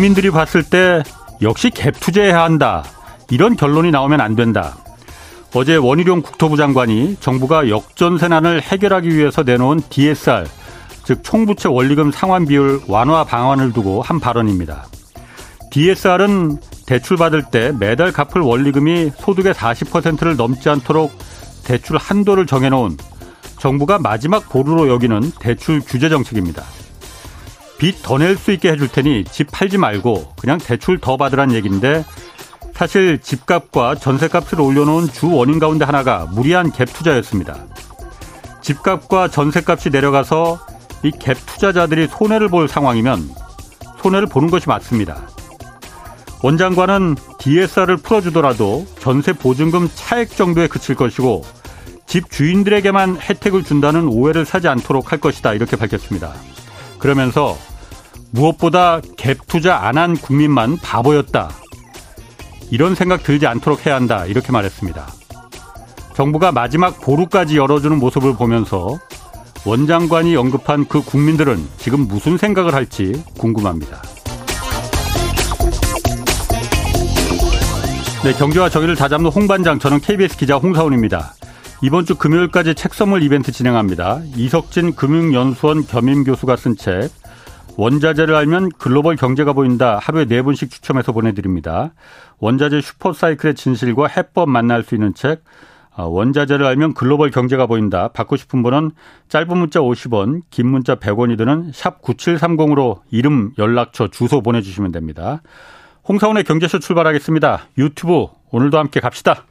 국민들이 봤을 때 역시 갭 투자해야 한다. 이런 결론이 나오면 안 된다. 어제 원희룡 국토부 장관이 정부가 역전 세난을 해결하기 위해서 내놓은 DSR, 즉 총부채 원리금 상환 비율 완화 방안을 두고 한 발언입니다. DSR은 대출 받을 때 매달 갚을 원리금이 소득의 40%를 넘지 않도록 대출 한도를 정해놓은 정부가 마지막 보루로 여기는 대출 규제 정책입니다. 빚 더 낼 수 있게 해줄 테니 집 팔지 말고 그냥 대출 더 받으란 얘기인데 사실 집값과 전세값을 올려놓은 주 원인 가운데 하나가 무리한 갭 투자였습니다. 집값과 전세값이 내려가서 이 갭 투자자들이 손해를 볼 상황이면 손해를 보는 것이 맞습니다. 원장관은 DSR을 풀어주더라도 전세 보증금 차액 정도에 그칠 것이고 집 주인들에게만 혜택을 준다는 오해를 사지 않도록 할 것이다 이렇게 밝혔습니다. 그러면서 무엇보다 갭 투자 안 한 국민만 바보였다. 이런 생각 들지 않도록 해야 한다 이렇게 말했습니다. 정부가 마지막 보루까지 열어주는 모습을 보면서 원장관이 언급한 그 국민들은 지금 무슨 생각을 할지 궁금합니다. 네, 경제와 정의를 다잡는 홍반장, 저는 KBS 기자 홍사원입니다. 이번 주 금요일까지 책 선물 이벤트 진행합니다. 이석진 금융연수원 겸임 교수가 쓴 책, 원자재를 알면 글로벌 경제가 보인다. 하루에 네 분씩 추첨해서 보내드립니다. 원자재 슈퍼사이클의 진실과 해법 만날 수 있는 책, 아, 원자재를 알면 글로벌 경제가 보인다. 받고 싶은 분은 짧은 문자 50원, 긴 문자 100원이 드는 샵 9730으로 이름, 연락처, 주소 보내주시면 됩니다. 홍사원의 경제쇼 출발하겠습니다. 유튜브 오늘도 함께 갑시다.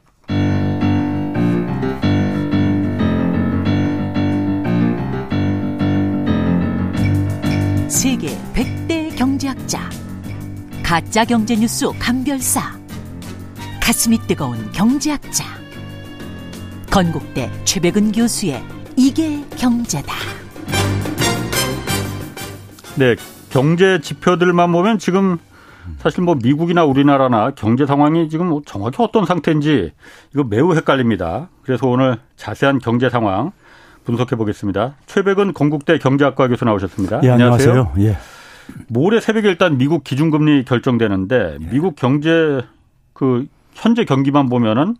세계 100대 경제학자 가짜 경제 뉴스 감별사 가슴이 뜨거운 경제학자 건국대 최백은 교수의 이게 경제다. 네, 경제 지표들만 보면 지금 사실 뭐 미국이나 우리나라나 경제 상황이 지금 뭐 정확히 어떤 상태인지 이거 매우 헷갈립니다. 그래서 오늘 자세한 경제 상황 분석해 보겠습니다. 최백은 건국대 경제학과 교수 나오셨습니다. 예, 안녕하세요. 안녕하세요. 예. 모레 새벽에 일단 미국 기준금리 결정되는데 예. 미국 경제 그 현재 경기만 보면은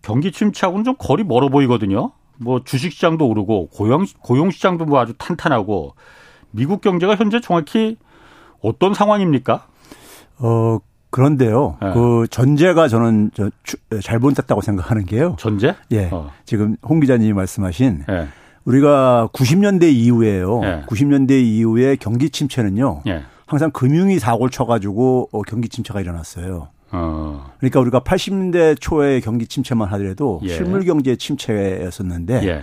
경기 침체하고는 좀 거리 멀어 보이거든요. 뭐 주식시장도 오르고 고용 고용시장도 뭐 아주 탄탄하고 미국 경제가 현재 정확히 어떤 상황입니까? 어 그런데요. 네. 그 전제가 저는 잘못 짰다고 생각하는 게요. 전제? 예. 어. 지금 홍 기자님이 말씀하신 네. 우리가 90년대 이후에요. 네. 90년대 이후에 경기 침체는요. 항상 금융이 사고를 쳐가지고 어, 경기 침체가 일어났어요. 어. 그러니까 우리가 80년대 초에 경기 침체만 하더라도 예. 실물 경제 침체였었는데 예.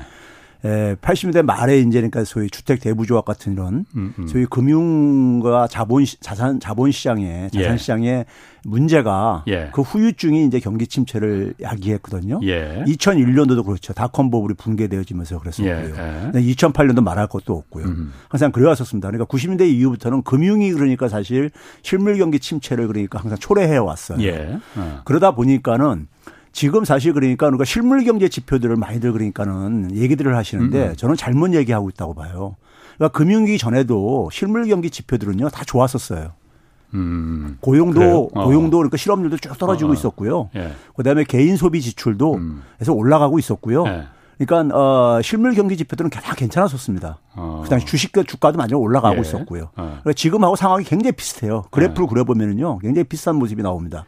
에, 80년대 말에 이제 그러니까 소위 주택 대부조합 같은 이런 음, 음. 소위 금융과 자본 자산 자본 시장에 자산 예. 문제가 예. 그 후유증이 이제 경기 침체를 야기했거든요. 예. 2001년도도 그렇죠. 닷컴 버블이 붕괴되어지면서 그랬었고요. 예. 2008년도 말할 것도 없고요. 음. 항상 그래왔었습니다. 그러니까 90년대 이후부터는 금융이 그러니까 사실 실물 경기 침체를 그러니까 항상 초래해 왔어요. 예. 어. 그러다 보니까는 지금 사실 그러니까 우리가 실물 경제 지표들을 많이들 그러니까는 얘기들을 하시는데 음. 저는 잘못 얘기하고 있다고 봐요. 그러니까 금융위기 전에도 실물 경기 지표들은요 다 좋았었어요. 음. 고용도 어. 고용도 그러니까 실업률도 쭉 떨어지고 어. 있었고요. 예. 그다음에 개인 소비 지출도 음. 해서 올라가고 있었고요. 예. 그러니까 어 실물 경기 지표들은 다 괜찮았었습니다. 어. 그다음에 주식 주가도 많이 올라가고 예. 있었고요. 어. 그러니까 지금하고 상황이 굉장히 비슷해요. 그래프를 예. 그려보면은요, 굉장히 비슷한 모습이 나옵니다.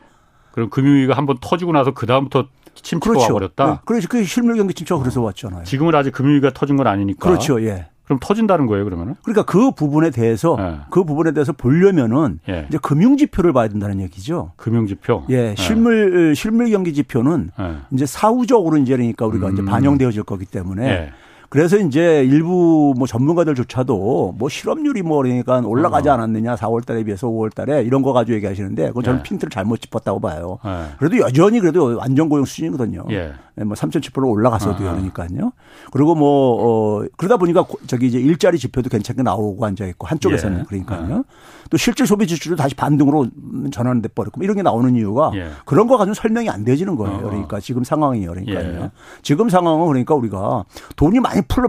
그럼 금융위기가 한번 터지고 나서 그 다음부터 침체가 그렇죠. 와버렸다. 네. 그렇죠. 그 실물 경기 침체가 어. 그래서 왔잖아요. 지금은 아직 금융위기가 터진 건 아니니까. 그렇죠. 예. 그럼 터진다는 거예요, 그러면은? 그러니까 그 부분에 대해서 예. 그 부분에 대해서 보려면은 예. 이제 금융 지표를 봐야 된다는 얘기죠. 금융 지표. 예, 실물 예. 실물 경기 지표는 예. 이제 사후적으로 이제 그러니까 우리가 음. 이제 반영되어질 거기 때문에 예. 그래서 이제 일부 뭐 전문가들조차도 뭐 실업률이 뭐 그러니까 올라가지 어. 않았느냐 4월 달에 비해서 5월 달에 이런 거 가지고 얘기하시는데 그건 저는 네. 핀트를 잘못 짚었다고 봐요. 네. 그래도 여전히 그래도 완전 고용 수준이거든요. 예. 네, 뭐3,700% 올라가서도 아. 그러니까요. 그리고 뭐, 어, 그러다 보니까 저기 이제 일자리 지표도 괜찮게 나오고 앉아 있고 한쪽에서는 예. 그러니까요. 아. 또 실질 소비 지출도 다시 반등으로 전환돼 버렸고 뭐 이런 게 나오는 이유가 예. 그런 거 가지고 설명이 안 되지는 거예요. 어. 그러니까 지금 상황이 그러니까요. 예. 지금 상황은 그러니까 우리가 돈이 많이 많이 풀,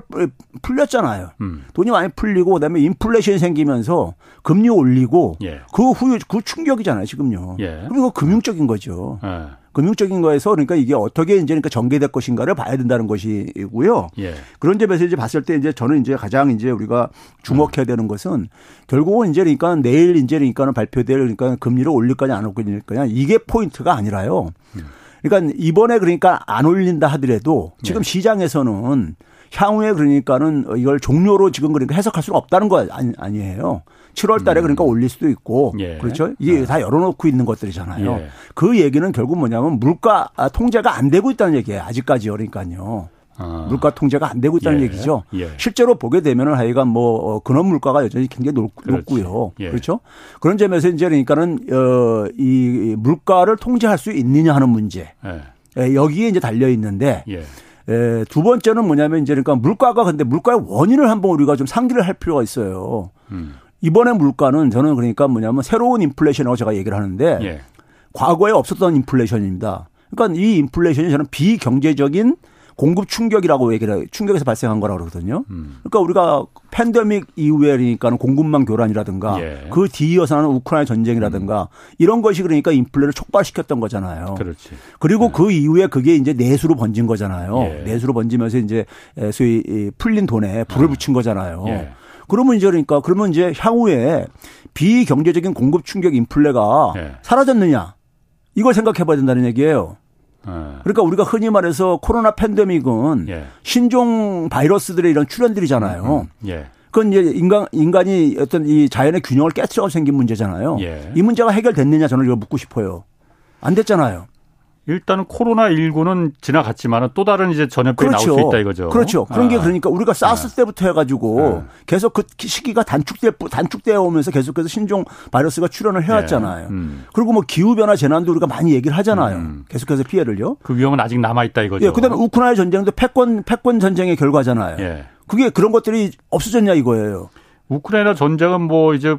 풀렸잖아요. 음. 돈이 많이 풀리고 그다음에 인플레이션이 생기면서 금리 올리고 예. 그 후유 그 충격이잖아요 지금요. 예. 그리고 금융적인 거죠. 예. 금융적인 거에서 그러니까 이게 어떻게 이제 그러니까 전개될 것인가를 봐야 된다는 것이고요. 예. 그런 점에서 이제 봤을 때 이제 저는 이제 가장 이제 우리가 주목해야 되는 것은 결국은 이제 그러니까 내일 이제 그러니까는 발표될 그러니까 금리를 올릴 거냐 안 올릴 거냐 이게 포인트가 아니라요. 그러니까 이번에 그러니까 안 올린다 하더라도 지금 예. 시장에서는 향후에 그러니까는 이걸 종료로 지금 그러니까 해석할 수는 없다는 거 아니, 아니에요. 7월 달에 음. 그러니까 올릴 수도 있고 예. 그렇죠. 이게 네. 다 열어놓고 있는 것들이잖아요. 예. 그 얘기는 결국 뭐냐면 물가 통제가 안 되고 있다는 얘기예요. 아직까지요. 그러니까요. 아. 물가 통제가 안 되고 있다는 예. 얘기죠. 예. 실제로 보게 되면은 하여간 뭐 어, 근원 물가가 여전히 굉장히 높, 고요 예. 그렇죠? 그런 점에서 이제 그러니까는 어이 물가를 통제할 수 있느냐 하는 문제. 예. 예 여기에 이제 달려 있는데 예. 에, 두 번째는 뭐냐면 이제 그러니까 물가가 근데 물가의 원인을 한번 우리가 좀 상기를 할 필요가 있어요. 음. 이번에 물가는 저는 그러니까 뭐냐면 새로운 인플레이션이라고 제가 얘기를 하는데 예. 과거에 없었던 인플레이션입니다. 그러니까 이 인플레이션이 저는 비경제적인 공급 충격이라고 얘기를 해요. 충격에서 발생한 거라고 그러거든요. 음. 그러니까 우리가 팬데믹 이후에 그러니까는 공급망 교란이라든가 예. 그 뒤이어서 하는 우크라이나 전쟁이라든가 음. 이런 것이 그러니까 인플레를 촉발시켰던 거잖아요. 그렇지. 그리고 예. 그 이후에 그게 이제 내수로 번진 거잖아요. 예. 내수로 번지면서 이제 소위 풀린 돈에 불을 아. 붙인 거잖아요. 예. 그러면 이제 그러니까 그러면 이제 향후에 비경제적인 공급 충격 인플레가 예. 사라졌느냐 이걸 생각해 봐야 된다는 얘기예요. 예. 그러니까 우리가 흔히 말해서 코로나 팬데믹은 예. 신종 바이러스들의 이런 출현들이잖아요. 음, 음. 예. 그건 이제 인간 인간이 어떤 이 자연의 균형을 깨트려 생긴 문제잖아요. 예. 이 문제가 해결됐느냐 저는 이거 묻고 싶어요. 안 됐잖아요. 일단은 코로나 19는 지나갔지만 또 다른 이제 전염병이 그렇죠. 나올 수 있다 이거죠. 그렇죠. 그런 아. 게 그러니까 우리가 사스 아. 때부터 해가지고 아. 계속 그 시기가 단축돼 단축되어 오면서 계속해서 신종 바이러스가 출현을 해왔잖아요. 네. 음. 그리고 뭐 기후 변화 재난도 우리가 많이 얘기를 하잖아요. 음. 계속해서 피해를요. 그 위험은 아직 남아 있다 이거죠. 예. 그 다음에 우크라이나 전쟁도 패권 패권 전쟁의 결과잖아요. 예. 그게 그런 것들이 없어졌냐 이거예요. 우크라이나 전쟁은 뭐 이제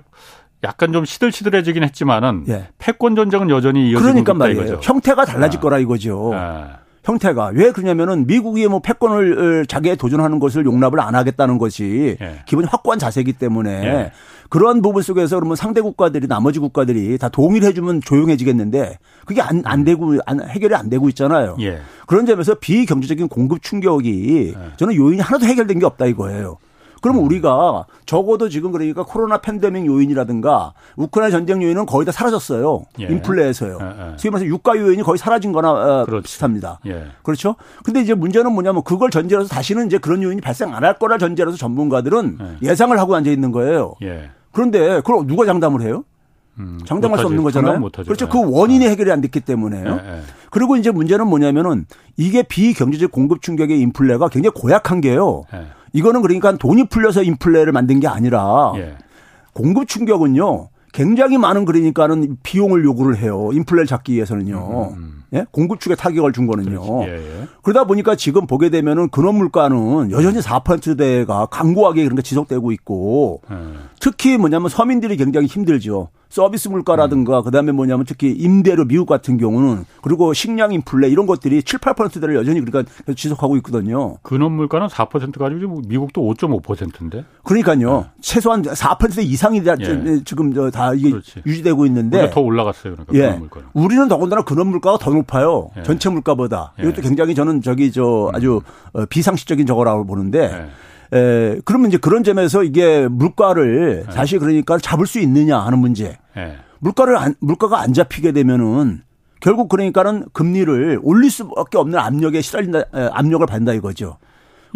약간 좀 시들시들해지긴 했지만은 예. 패권 전쟁은 여전히 이어지고 그러니까 말이에요. 이거죠. 형태가 달라질 아. 거라 이거죠. 아. 형태가 왜 그러냐면은 미국이 뭐 패권을 자기에 도전하는 것을 용납을 안 하겠다는 것이 예. 기본이 확고한 자세이기 때문에 예. 그러한 부분 속에서 그러면 상대 국가들이 나머지 국가들이 다 동의를 해주면 조용해지겠는데 그게 안, 안 되고 안, 해결이 안 되고 있잖아요. 예. 그런 점에서 비경제적인 공급 충격이 예. 저는 요인이 하나도 해결된 게 없다 이거예요. 음. 우리가 적어도 지금 그러니까 코로나 팬데믹 요인이라든가 우크라이나 전쟁 요인은 거의 다 사라졌어요. 예. 인플레에서요. 예, 예. 소위 말해서 유가 요인이 거의 사라진 거나 어, 그렇지. 비슷합니다. 예. 그렇죠? 근데 이제 문제는 뭐냐면 그걸 전제로서 다시는 이제 그런 요인이 발생 안 할 거라 전제로서 전문가들은 예. 상을 하고 앉아 있는 거예요. 예. 그런데 그걸 누가 장담을 해요? 음, 장담할 수 없는 거잖아요. 그렇죠. 그 원인이 해결이 안 됐기 때문에요. 그리고 이제 문제는 뭐냐면은 이게 비경제적 공급 충격의 인플레가 굉장히 고약한 게요. 이거는 그러니까 돈이 풀려서 인플레를 만든 게 아니라 예. 공급 충격은요. 굉장히 많은 그러니까는 비용을 요구를 해요. 인플레를 잡기 위해서는요. 음, 음. 음. 예? 공급 축에 타격을 준 거는요. 예, 예. 그러다 보니까 지금 보게 되면은 근원 물가는 여전히 4%대가 강고하게 그런 게 지속되고 있고 예. 특히 뭐냐면 서민들이 굉장히 힘들죠. 서비스 물가라든가 음. 그다음에 뭐냐면 특히 임대료 미국 같은 경우는 그리고 식량 인플레 이런 것들이 7, 8%대를 여전히 그러니까 지속하고 있거든요. 근원 물가는 4% 가지고 미국도 5.5%인데. 그러니까요. 네. 최소한 4% 이상이 예. 지금 다 이게 그렇지. 유지되고 있는데 더 올라갔어요. 그러니까 예. 우리는 더군다나 근원 물가가 더 높아요. 예. 전체 물가보다. 예. 이것도 굉장히 저는 저기 저 아주 음. 비상식적인 저거라고 보는데 예. 에, 그러면 이제 그런 점에서 이게 물가를 네. 다시 그러니까 잡을 수 있느냐 하는 문제. 네. 물가를 안, 물가가 안 잡히게 되면은 결국 그러니까는 금리를 올릴 수밖에 없는 압력에 시달린다, 압력을 받는다 이거죠.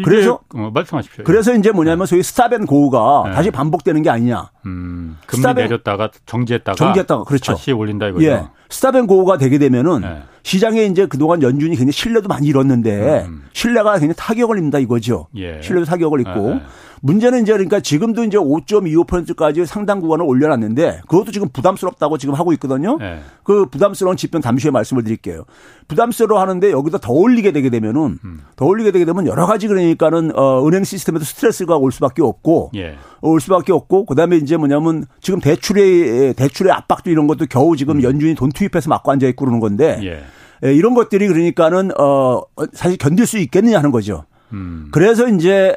그래서 어, 말씀하십시오. 그래서 이제 뭐냐면 네. 소위 stop and go가 네. 다시 반복되는 게 아니냐. 음, 금리 stop 내렸다가 정지했다가 정지했다가 그렇죠. 다시 올린다 이거죠. 예. stop and go가 되게 되면은 네. 시장에 이제 그동안 연준이 굉장히 신뢰도 많이 잃었는데 음. 신뢰가 굉장히 타격을 입는다 이거죠. 예. 신뢰도 타격을 입고 네. 문제는 이제 그러니까 지금도 이제 5.25%까지 상당 구간을 올려놨는데 그것도 지금 부담스럽다고 지금 하고 있거든요. 네. 그 부담스러운 지표는 잠시 후에 말씀을 드릴게요. 부담스러워 하는데 여기다 더 올리게 되게 되면은 음. 더 올리게 되게 되면 여러 가지 그러니까는 어 은행 시스템에도 스트레스가 올 수밖에 없고 예. 올 수밖에 없고 그다음에 이제 뭐냐면 지금 대출의 대출의 압박도 이런 것도 겨우 지금 음. 연준이 돈 투입해서 막고 앉아 있고 그러는 건데 예. 예 이런 것들이 그러니까는 어 사실 견딜 수 있겠느냐 하는 거죠. 음. 그래서 이제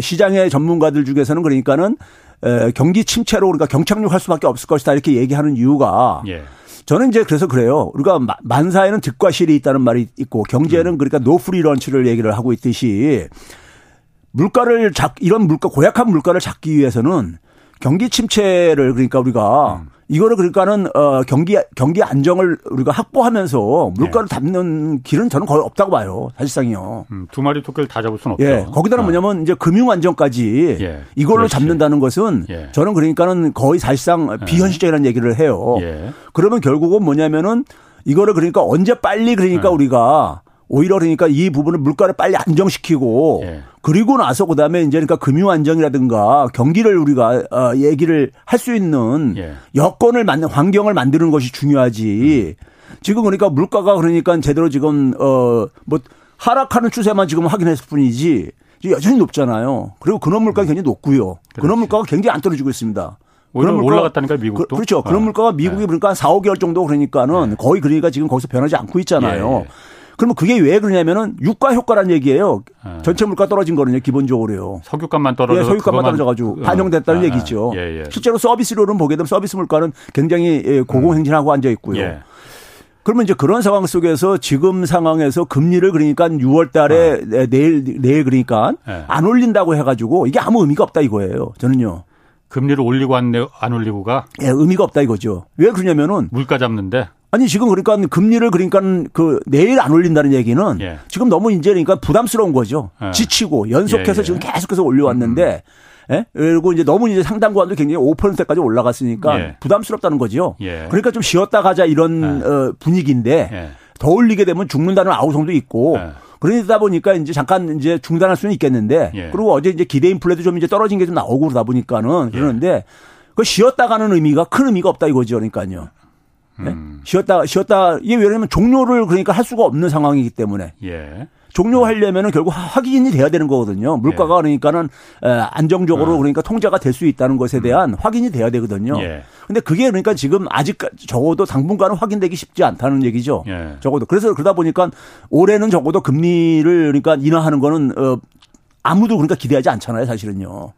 시장의 전문가들 중에서는 그러니까는 에, 경기 침체로 우리가 경착륙할 수밖에 없을 것이다 이렇게 얘기하는 이유가 예. 저는 이제 그래서 그래요. 우리가 만사에는 득과 실이 있다는 말이 있고 경제는 음. 그러니까 no free lunch를 얘기를 하고 있듯이 물가를 잡 이런 물가 고약한 물가를 잡기 위해서는 경기 침체를 그러니까 우리가 음. 이거를 그러니까는 어 경기 경기 안정을 우리가 확보하면서 물가를 네. 잡는 길은 저는 거의 없다고 봐요. 사실상이요. 음, 두 마리 토끼를 다 잡을 수는 없죠. 예. 거기다가 어. 뭐냐면 이제 금융 안정까지 예. 이걸로 그렇지. 잡는다는 것은 예. 저는 그러니까는 거의 사실상 예. 비현실적이라는 얘기를 해요. 예. 그러면 결국은 뭐냐면은 이거를 그러니까 언제 빨리 그러니까 예. 우리가 오히려 그러니까 이 부분을 물가를 빨리 안정시키고 예. 그리고 나서 그다음에 이제 그러니까 금융 안정이라든가 경기를 우리가 어 얘기를 할 수 있는 예. 여건을 만든 환경을 만드는 것이 중요하지. 음. 지금 그러니까 물가가 그러니까 제대로 지금 어 뭐 하락하는 추세만 지금 확인했을 뿐이지 여전히 높잖아요. 그리고 근원 물가가 음. 굉장히 높고요. 근원 물가가 굉장히 안 떨어지고 있습니다. 그런 물가 올라갔다니까 미국도. 그, 렇죠 그런 아. 물가가 미국이 네. 그러니까 4, 5개월 정도 그러니까는 네. 거의 그러니까 지금 거기서 변하지 않고 있잖아요. 예. 예. 그러면 그게 왜 그러냐면은 유가 효과라는 얘기예요. 네. 전체 물가 떨어진 거는요, 기본적으로요. 석유값만 떨어져. 예, 석유값만 떨어져가지고 어. 반영됐다는 아, 얘기죠. 예, 예. 실제로 서비스료는 보게 되면 서비스 물가는 굉장히 예, 고공행진하고 앉아 있고요. 예. 그러면 이제 그런 상황 속에서 지금 상황에서 금리를 그러니까 6월 달에 어. 내일, 내일 그러니까 예. 안 올린다고 해가지고 이게 아무 의미가 없다 이거예요. 저는요. 금리를 올리고 안, 안 올리고가? 예, 의미가 없다 이거죠. 왜 그러냐면은. 물가 잡는데? 아니 지금 그러니까 금리를 그러니까 그 내일 안 올린다는 얘기는 예. 지금 너무 이제 그러니까 부담스러운 거죠. 예. 지치고 연속해서 예, 예. 지금 계속해서 올려왔는데 음. 예? 그리고 이제 너무 이제 상당 구간도 굉장히 5%까지 올라갔으니까 예. 부담스럽다는 거죠. 예. 그러니까 좀 쉬었다 가자 이런 어, 분위기인데 더 올리게 되면 죽는다는 아우성도 있고 그러다 보니까 이제 잠깐 이제 중단할 수는 있겠는데 그리고 어제 이제 기대 인플레도 좀 이제 떨어진 게 좀 나오고 그러다 보니까는 그러는데 그 쉬었다 가는 의미가 큰 의미가 없다 이거죠. 그러니까요. 네? 음. 쉬었다 쉬었다 이게 왜냐면 종료를 그러니까 할 수가 없는 상황이기 때문에 예. 종료하려면은 결국 확인이 돼야 되는 거거든요. 물가가 예. 그러니까는 안정적으로 어. 그러니까 통제가 될 수 있다는 것에 대한 음. 확인이 돼야 되거든요. 예. 근데 그게 그러니까 지금 아직 적어도 당분간은 확인되기 쉽지 않다는 얘기죠. 예. 적어도 그래서 그러다 보니까 올해는 적어도 금리를 그러니까 인하하는 거는 어 아무도 그러니까 기대하지 않잖아요, 사실은요.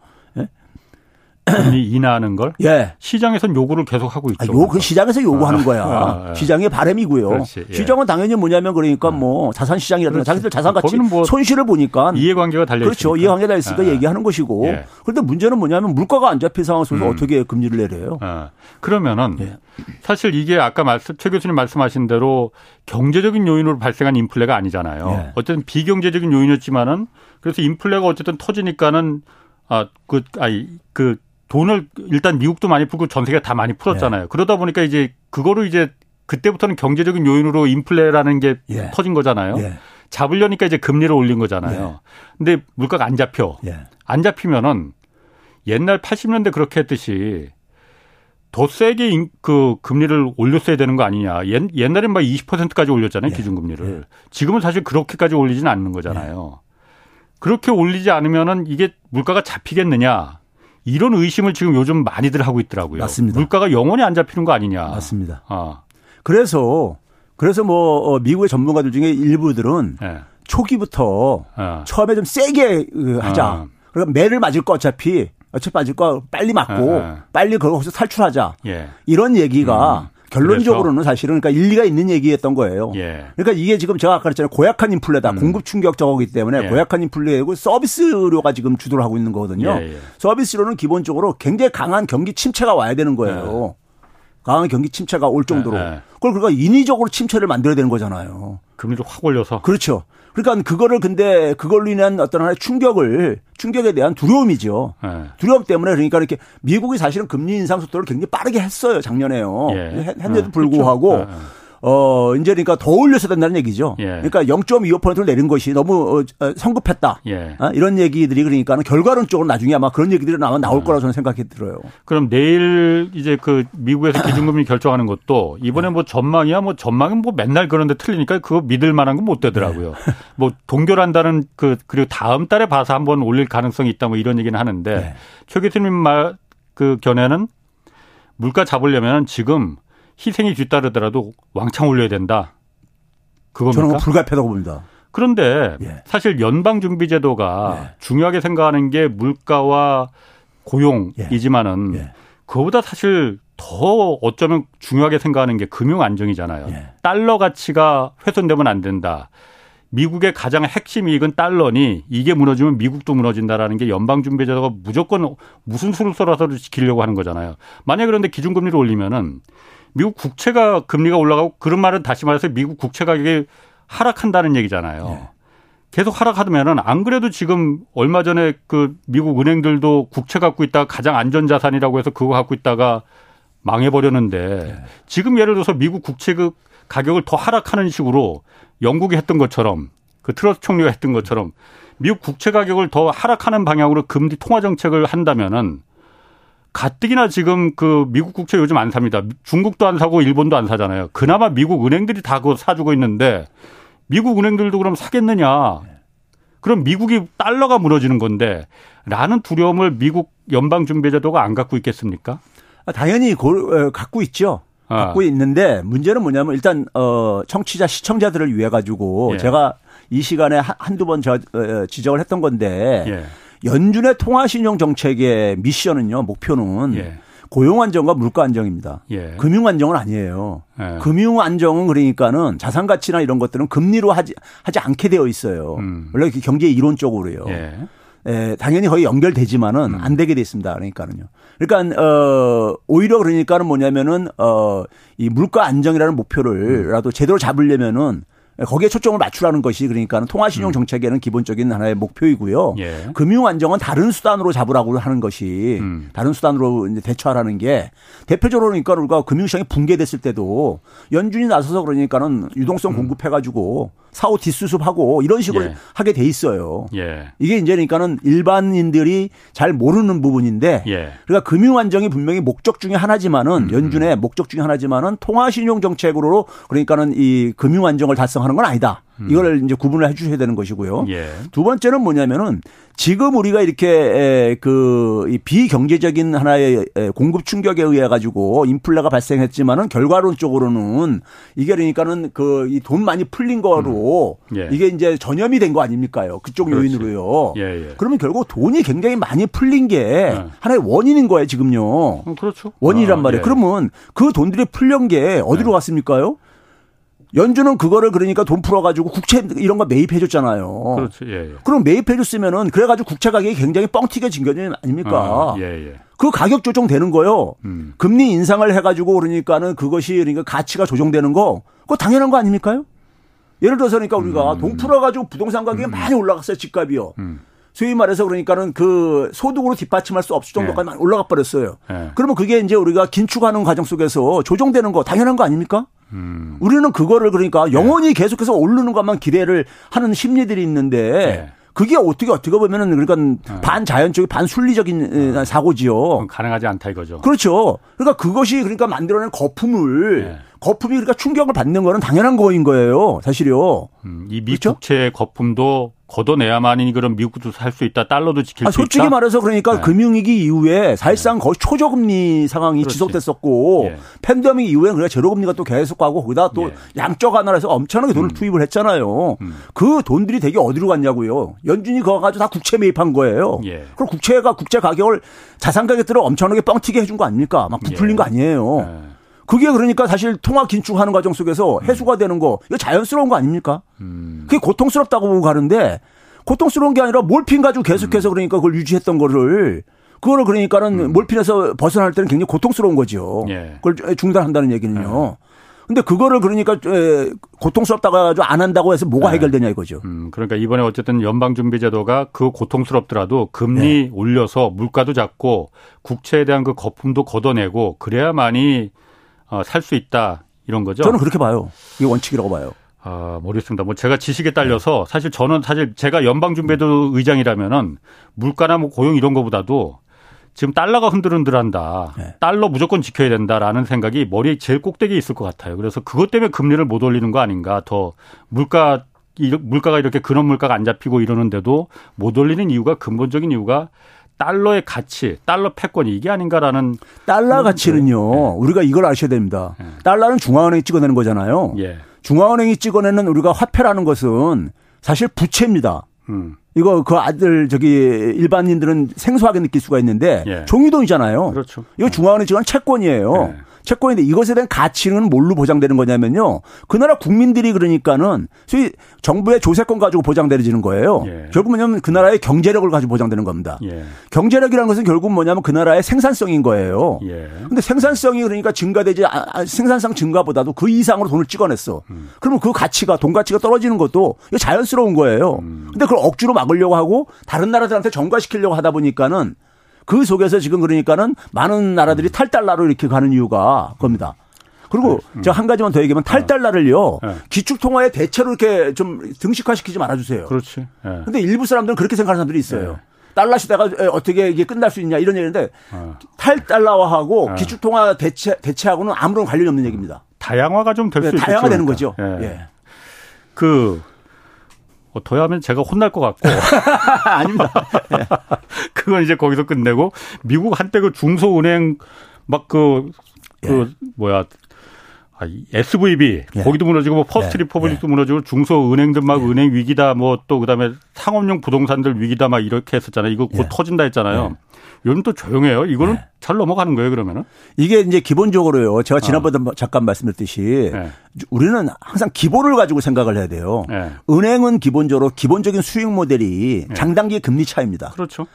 금리 인하하는 걸 예. 시장에선 요구를 계속 하고 있죠. 아, 요, 그 시장에서 요구하는 아, 거야. 아, 아, 시장의 바램이고요. 그렇지, 예. 시장은 당연히 뭐냐면 그러니까 뭐 자산 시장이라든가 자기들 자산 가치 뭐 손실을 보니까 이해관계가 달려 그렇죠. 이해관계가 달려 있으니까 아, 얘기하는 것이고. 예. 그런데 문제는 뭐냐면 물가가 안 잡힌 상황 속에서 음. 어떻게 금리를 내려요? 아, 그러면은 예. 사실 이게 아까 말씀 최 교수님 말씀하신 대로 경제적인 요인으로 발생한 인플레가 아니잖아요. 예. 어쨌든 비경제적인 요인이었지만은 그래서 인플레가 어쨌든 터지니까는 아, 그, 아니, 그, 돈을 일단 미국도 많이 풀고 전 세계가 다 많이 풀었잖아요. 예. 그러다 보니까 이제 그거로 이제 그때부터는 경제적인 요인으로 인플레라는 게 예. 터진 거잖아요. 예. 잡으려니까 이제 금리를 올린 거잖아요. 예. 근데 물가가 안 잡혀. 예. 안 잡히면은 옛날 80년대 그렇게 했듯이 더 세게 그 금리를 올렸어야 되는 거 아니냐. 옛, 옛날엔 막 20%까지 올렸잖아요. 예. 기준금리를. 지금은 사실 그렇게까지 올리지는 않는 거잖아요. 그렇게 올리지 않으면은 이게 물가가 잡히겠느냐. 이런 의심을 지금 요즘 많이들 하고 있더라고요. 맞습니다. 물가가 영원히 안 잡히는 거 아니냐. 맞습니다. 아. 그래서 그래서 뭐 어, 미국의 전문가들 중에 일부들은 네. 초기부터 네. 처음에 좀 세게 그, 하자. 아. 그러니까 매를 맞을 거 어차피 어차피 맞을 거 빨리 맞고 네. 빨리 거기서 탈출하자. 예. 이런 얘기가 음. 결론적으로는. 사실은 그러니까 일리가 있는 얘기였던 거예요. 예. 그러니까 이게 지금 제가 아까 그랬잖아요. 고약한 인플레다. 음. 공급 충격 저거기 때문에 예. 고약한 인플레고 서비스료가 지금 주도를 하고 있는 거거든요. 예, 예. 서비스료는 기본적으로 굉장히 강한 경기 침체가 와야 되는 거예요. 예. 강한 경기 침체가 올 정도로. 예, 그걸 그러니까 인위적으로 침체를 만들어야 되는 거잖아요. 금리를 확 올려서. 그렇죠. 그러니까 그거를 근데 그걸로 인한 어떤 하나의 충격을 충격에 대한 두려움이죠. 네. 두려움 때문에 그러니까 이렇게 미국이 사실은 금리 인상 속도를 굉장히 빠르게 했어요 작년에요. 예. 했는데도 네. 불구하고 그렇죠. 네. 어, 이제 그러니까 더 올려서 된다는 얘기죠. 예. 그러니까 0.25%를 내린 것이 너무 어, 어, 성급했다. 예. 어, 이런 얘기들이 그러니까는 결과론적으로 나중에 아마 그런 얘기들이 나올 음. 거라고 저는 생각이 들어요. 그럼 내일 이제 그 미국에서 기준금리 결정하는 것도 이번에 뭐 전망이야 뭐 전망은 뭐 맨날 그런데 틀리니까 그거 믿을 만한 건 못 되더라고요. 네. 뭐 동결한다는 그 그리고 다음 달에 봐서 한번 올릴 가능성이 있다 뭐 이런 얘기는 하는데 네. 최 교수님 말 그 견해는 물가 잡으려면 지금 희생이 뒤따르더라도 왕창 올려야 된다. 그겁니까? 저는 불가피하다고 봅니다. 그런데 예. 사실 연방준비제도가 예. 중요하게 생각하는 게 물가와 고용이지만은 예. 그거보다 사실 더 어쩌면 중요하게 생각하는 게 금융 안정이잖아요. 예. 달러 가치가 훼손되면 안 된다. 미국의 가장 핵심 이익은 달러니 이게 무너지면 미국도 무너진다라는 게 연방준비제도가 무조건 무슨 수를 써라서도 지키려고 하는 거잖아요. 만약 에 그런데 기준금리를 올리면은 미국 국채가 금리가 올라가고 그런 말은 다시 말해서 미국 국채 가격이 하락한다는 얘기잖아요. 네. 계속 하락하면은 안 그래도 지금 얼마 전에 그 미국 은행들도 국채 갖고 있다가 가장 안전 자산이라고 해서 그거 갖고 있다가 망해버렸는데 네. 지금 예를 들어서 미국 국채 그 가격을 더 하락하는 식으로 영국이 했던 것처럼 그 트러스 총리가 했던 것처럼 미국 국채 가격을 더 하락하는 방향으로 금리 통화 정책을 한다면은 가뜩이나 지금 그 미국 국채 요즘 안 삽니다. 중국도 안 사고 일본도 안 사잖아요. 그나마 미국 은행들이 다 그거 사주고 있는데 미국 은행들도 그럼 사겠느냐? 그럼 미국이 달러가 무너지는 건데 라는 두려움을 미국 연방준비제도가 안 갖고 있겠습니까? 아, 당연히 고, 갖고 있죠. 아. 갖고 있는데 문제는 뭐냐면 일단 어 청취자 시청자들을 위해 가지고 예. 제가 이 시간에 한두 번 저, 어, 지적을 했던 건데 예. 연준의 통화신용 정책의 미션은요 목표는 예. 고용 안정과 물가 안정입니다. 예. 금융 안정은 아니에요. 예. 금융 안정은 그러니까는 자산 가치나 이런 것들은 금리로 하지 하지 않게 되어 있어요. 음. 원래 경제 이론적으로요. 예. 예, 당연히 거의 연결되지만은 음. 안 되게 돼 있습니다. 그러니까는요. 그러니까 어 오히려 그러니까는 뭐냐면은 어이 물가 안정이라는 목표를라도 음. 제대로 잡으려면은 거기에 초점을 맞추라는 것이 그러니까 통화신용 음. 정책에는 기본적인 하나의 목표이고요. 예. 금융 안정은 다른 수단으로 잡으라고 하는 것이 음. 다른 수단으로 이제 대처하라는 게 대표적으로 그러니까 우리가 금융시장이 붕괴됐을 때도 연준이 나서서 그러니까는 유동성 음. 공급해가지고 사후 뒷수습하고 이런 식으로 예. 하게 돼 있어요. 예. 이게 이제 그러니까는 일반인들이 잘 모르는 부분인데 예. 그러니까 금융 안정이 분명히 목적 중에 하나지만은 음. 연준의 목적 중에 하나지만은 통화 신용 정책으로 그러니까는 이 금융 안정을 달성하는 건 아니다. 음. 이걸 이제 구분을 해 주셔야 되는 것이고요. 예. 두 번째는 뭐냐면은 지금 우리가 이렇게 그 비경제적인 하나의 공급 충격에 의해 가지고 인플레가 발생했지만은 결과론적으로는 이게 그러니까는 그 이 돈 많이 풀린 거로 음. 예. 이게 이제 전염이 된 거 아닙니까요? 그쪽 그렇지. 요인으로요. 예, 예. 그러면 결국 돈이 굉장히 많이 풀린 게 예. 하나의 원인인 거예요, 지금요. 음, 그렇죠. 원인이란 아, 말이에요. 예. 그러면 그 돈들이 풀린 게 어디로 갔습니까요? 연준은 그거를 그러니까 돈 풀어가지고 국채 이런 거 매입해줬잖아요. 그렇죠. 예, 예. 그럼 매입해줬으면은 그래가지고 국채 가격이 굉장히 뻥튀겨진 거 아닙니까? 아, 예, 예. 그 가격 조정되는 거요. 음. 금리 인상을 해가지고 그러니까는 그것이 그러니까 가치가 조정되는 거 그거 당연한 거 아닙니까요? 예를 들어서 그러니까 우리가 음. 돈 풀어가지고 부동산 가격이 음. 많이 올라갔어요 집값이요. 음. 소위 말해서 그러니까는 그 소득으로 뒷받침할 수 없을 정도까지 네. 올라가 버렸어요. 네. 그러면 그게 이제 우리가 긴축하는 과정 속에서 조정되는 거 당연한 거 아닙니까? 음. 우리는 그거를 그러니까 영원히 네. 계속해서 오르는 것만 기대를 하는 심리들이 있는데 네. 그게 어떻게 어떻게 보면은 그러니까 네. 반자연적인 반순리적인 어. 사고지요. 가능하지 않다 이거죠. 그렇죠. 그러니까 그것이 그러니까 만들어낸 거품을 네. 거품이 그러니까 충격을 받는 거는 당연한 거인 거예요. 사실이요. 음, 이 미국채 그렇죠? 거품도 걷어내야만이 그런 미국도 살 수 있다. 달러도 지킬 아, 수 솔직히 있다. 솔직히 말해서 그러니까 네. 금융위기 이후에 사실상 네. 거의 초저금리 상황이 그렇지. 지속됐었고 예. 팬데믹 이후에 그래 제로금리가 또 계속 가고 거기다 또 예. 양적 완화해서 엄청나게 돈을 음. 투입을 했잖아요. 음. 그 돈들이 되게 어디로 갔냐고요. 연준이 그거 가지고 다 국채 매입한 거예요. 예. 그럼 국채가 국채 가격을 자산 가격들을 엄청나게 뻥튀게 해준 거 아닙니까? 막 부풀린 예. 거 아니에요. 예. 그게 그러니까 사실 통화 긴축하는 과정 속에서 해소가 되는 거 이거 자연스러운 거 아닙니까? 음. 그게 고통스럽다고 보고 가는데 고통스러운 게 아니라 몰핀 가지고 계속해서 음. 그러니까 그걸 유지했던 거를 그거를 그러니까는 음. 몰핀에서 벗어날 때는 굉장히 고통스러운 거죠. 예. 그걸 중단한다는 얘기는요. 예. 근데 그거를 그러니까 고통스럽다고 해가지고 안 한다고 해서 뭐가 네. 해결되냐 이거죠. 음, 그러니까 이번에 어쨌든 연방준비제도가 그 고통스럽더라도 금리 네. 올려서 물가도 잡고 국채에 대한 그 거품도 걷어내고 그래야만이 어, 살 수 있다 이런 거죠. 저는 그렇게 봐요. 이게 원칙이라고 봐요. 아, 모르겠습니다. 뭐 제가 지식에 딸려서 사실 저는 사실 제가 연방준비도 의장이라면은 물가나 뭐 고용 이런 거보다도 지금 달러가 흔들흔들한다. 네. 달러 무조건 지켜야 된다라는 생각이 머리에 제일 꼭대기에 있을 것 같아요. 그래서 그것 때문에 금리를 못 올리는 거 아닌가. 더 물가 물가가 이렇게 근원 물가가 안 잡히고 이러는데도 못 올리는 이유가 근본적인 이유가 달러의 가치, 달러 패권이 이게 아닌가라는 달러 가치는요. 네. 우리가 이걸 아셔야 됩니다. 네. 달러는 중앙은행이 찍어내는 거잖아요. 예. 중앙은행이 찍어내는 우리가 화폐라는 것은 사실 부채입니다. 음. 이거 그 아들 저기 일반인들은 생소하게 느낄 수가 있는데 예. 종이돈이잖아요. 그렇죠. 이거 중앙은행 지금 채권이에요. 예. 채권인데 이것에 대한 가치는 뭘로 보장되는 거냐면요. 그 나라 국민들이 그러니까는 소위 정부의 조세권 가지고 보장되어지는 거예요. 예. 결국 뭐냐면 그 나라의 경제력을 가지고 보장되는 겁니다. 예. 경제력이라는 것은 결국 뭐냐면 그 나라의 생산성인 거예요. 예. 근데 생산성이 그러니까 증가되지 아, 아, 생산성 증가보다도 그 이상으로 돈을 찍어냈어. 음. 그러면 그 가치가 돈 가치가 떨어지는 것도 자연스러운 거예요. 음. 근데 그걸 억지로 막으려고 하고 다른 나라들한테 전가시키려고 하다 보니까는 그 속에서 지금 그러니까는 많은 나라들이 탈달러로 이렇게 가는 이유가 겁니다. 그리고 네. 음. 제가 한 가지만 더 얘기하면 탈달러를요 네. 기축통화의 대체로 이렇게 좀 등식화시키지 말아주세요. 그렇지. 네. 근데 일부 사람들은 그렇게 생각하는 사람들이 있어요. 네. 달러 시대가 어떻게 이게 끝날 수 있냐 이런 얘기인데 어. 탈달러화하고 어. 기축통화 대체 대체하고는 아무런 관련이 없는 얘기입니다. 다양화가 좀 될수 네, 있죠. 다양화되는 거죠. 예. 예. 그 어, 더 하면 제가 혼날 것 같고. 아닙니다. 그건 이제 거기서 끝내고 미국 한때 그 중소은행 막 그, 그, 예. 뭐야. 아, SVB 예. 거기도 무너지고 뭐 퍼스트 예. 리퍼블릭도 예. 무너지고 중소 은행들 막 예. 은행 위기다 뭐 또 그다음에 상업용 부동산들 위기다 막 이렇게 했었잖아요. 이거 곧 예. 터진다 했잖아요. 요즘 또 조용해요. 이거는 네. 잘 넘어가는 거예요, 그러면은? 이게 이제 기본적으로요. 제가 지난번에 어. 잠깐 말씀드렸듯이 네. 우리는 항상 기본을 가지고 생각을 해야 돼요. 네. 은행은 기본적으로 기본적인 수익 모델이 네. 장단기 금리 차입니다. 그렇죠.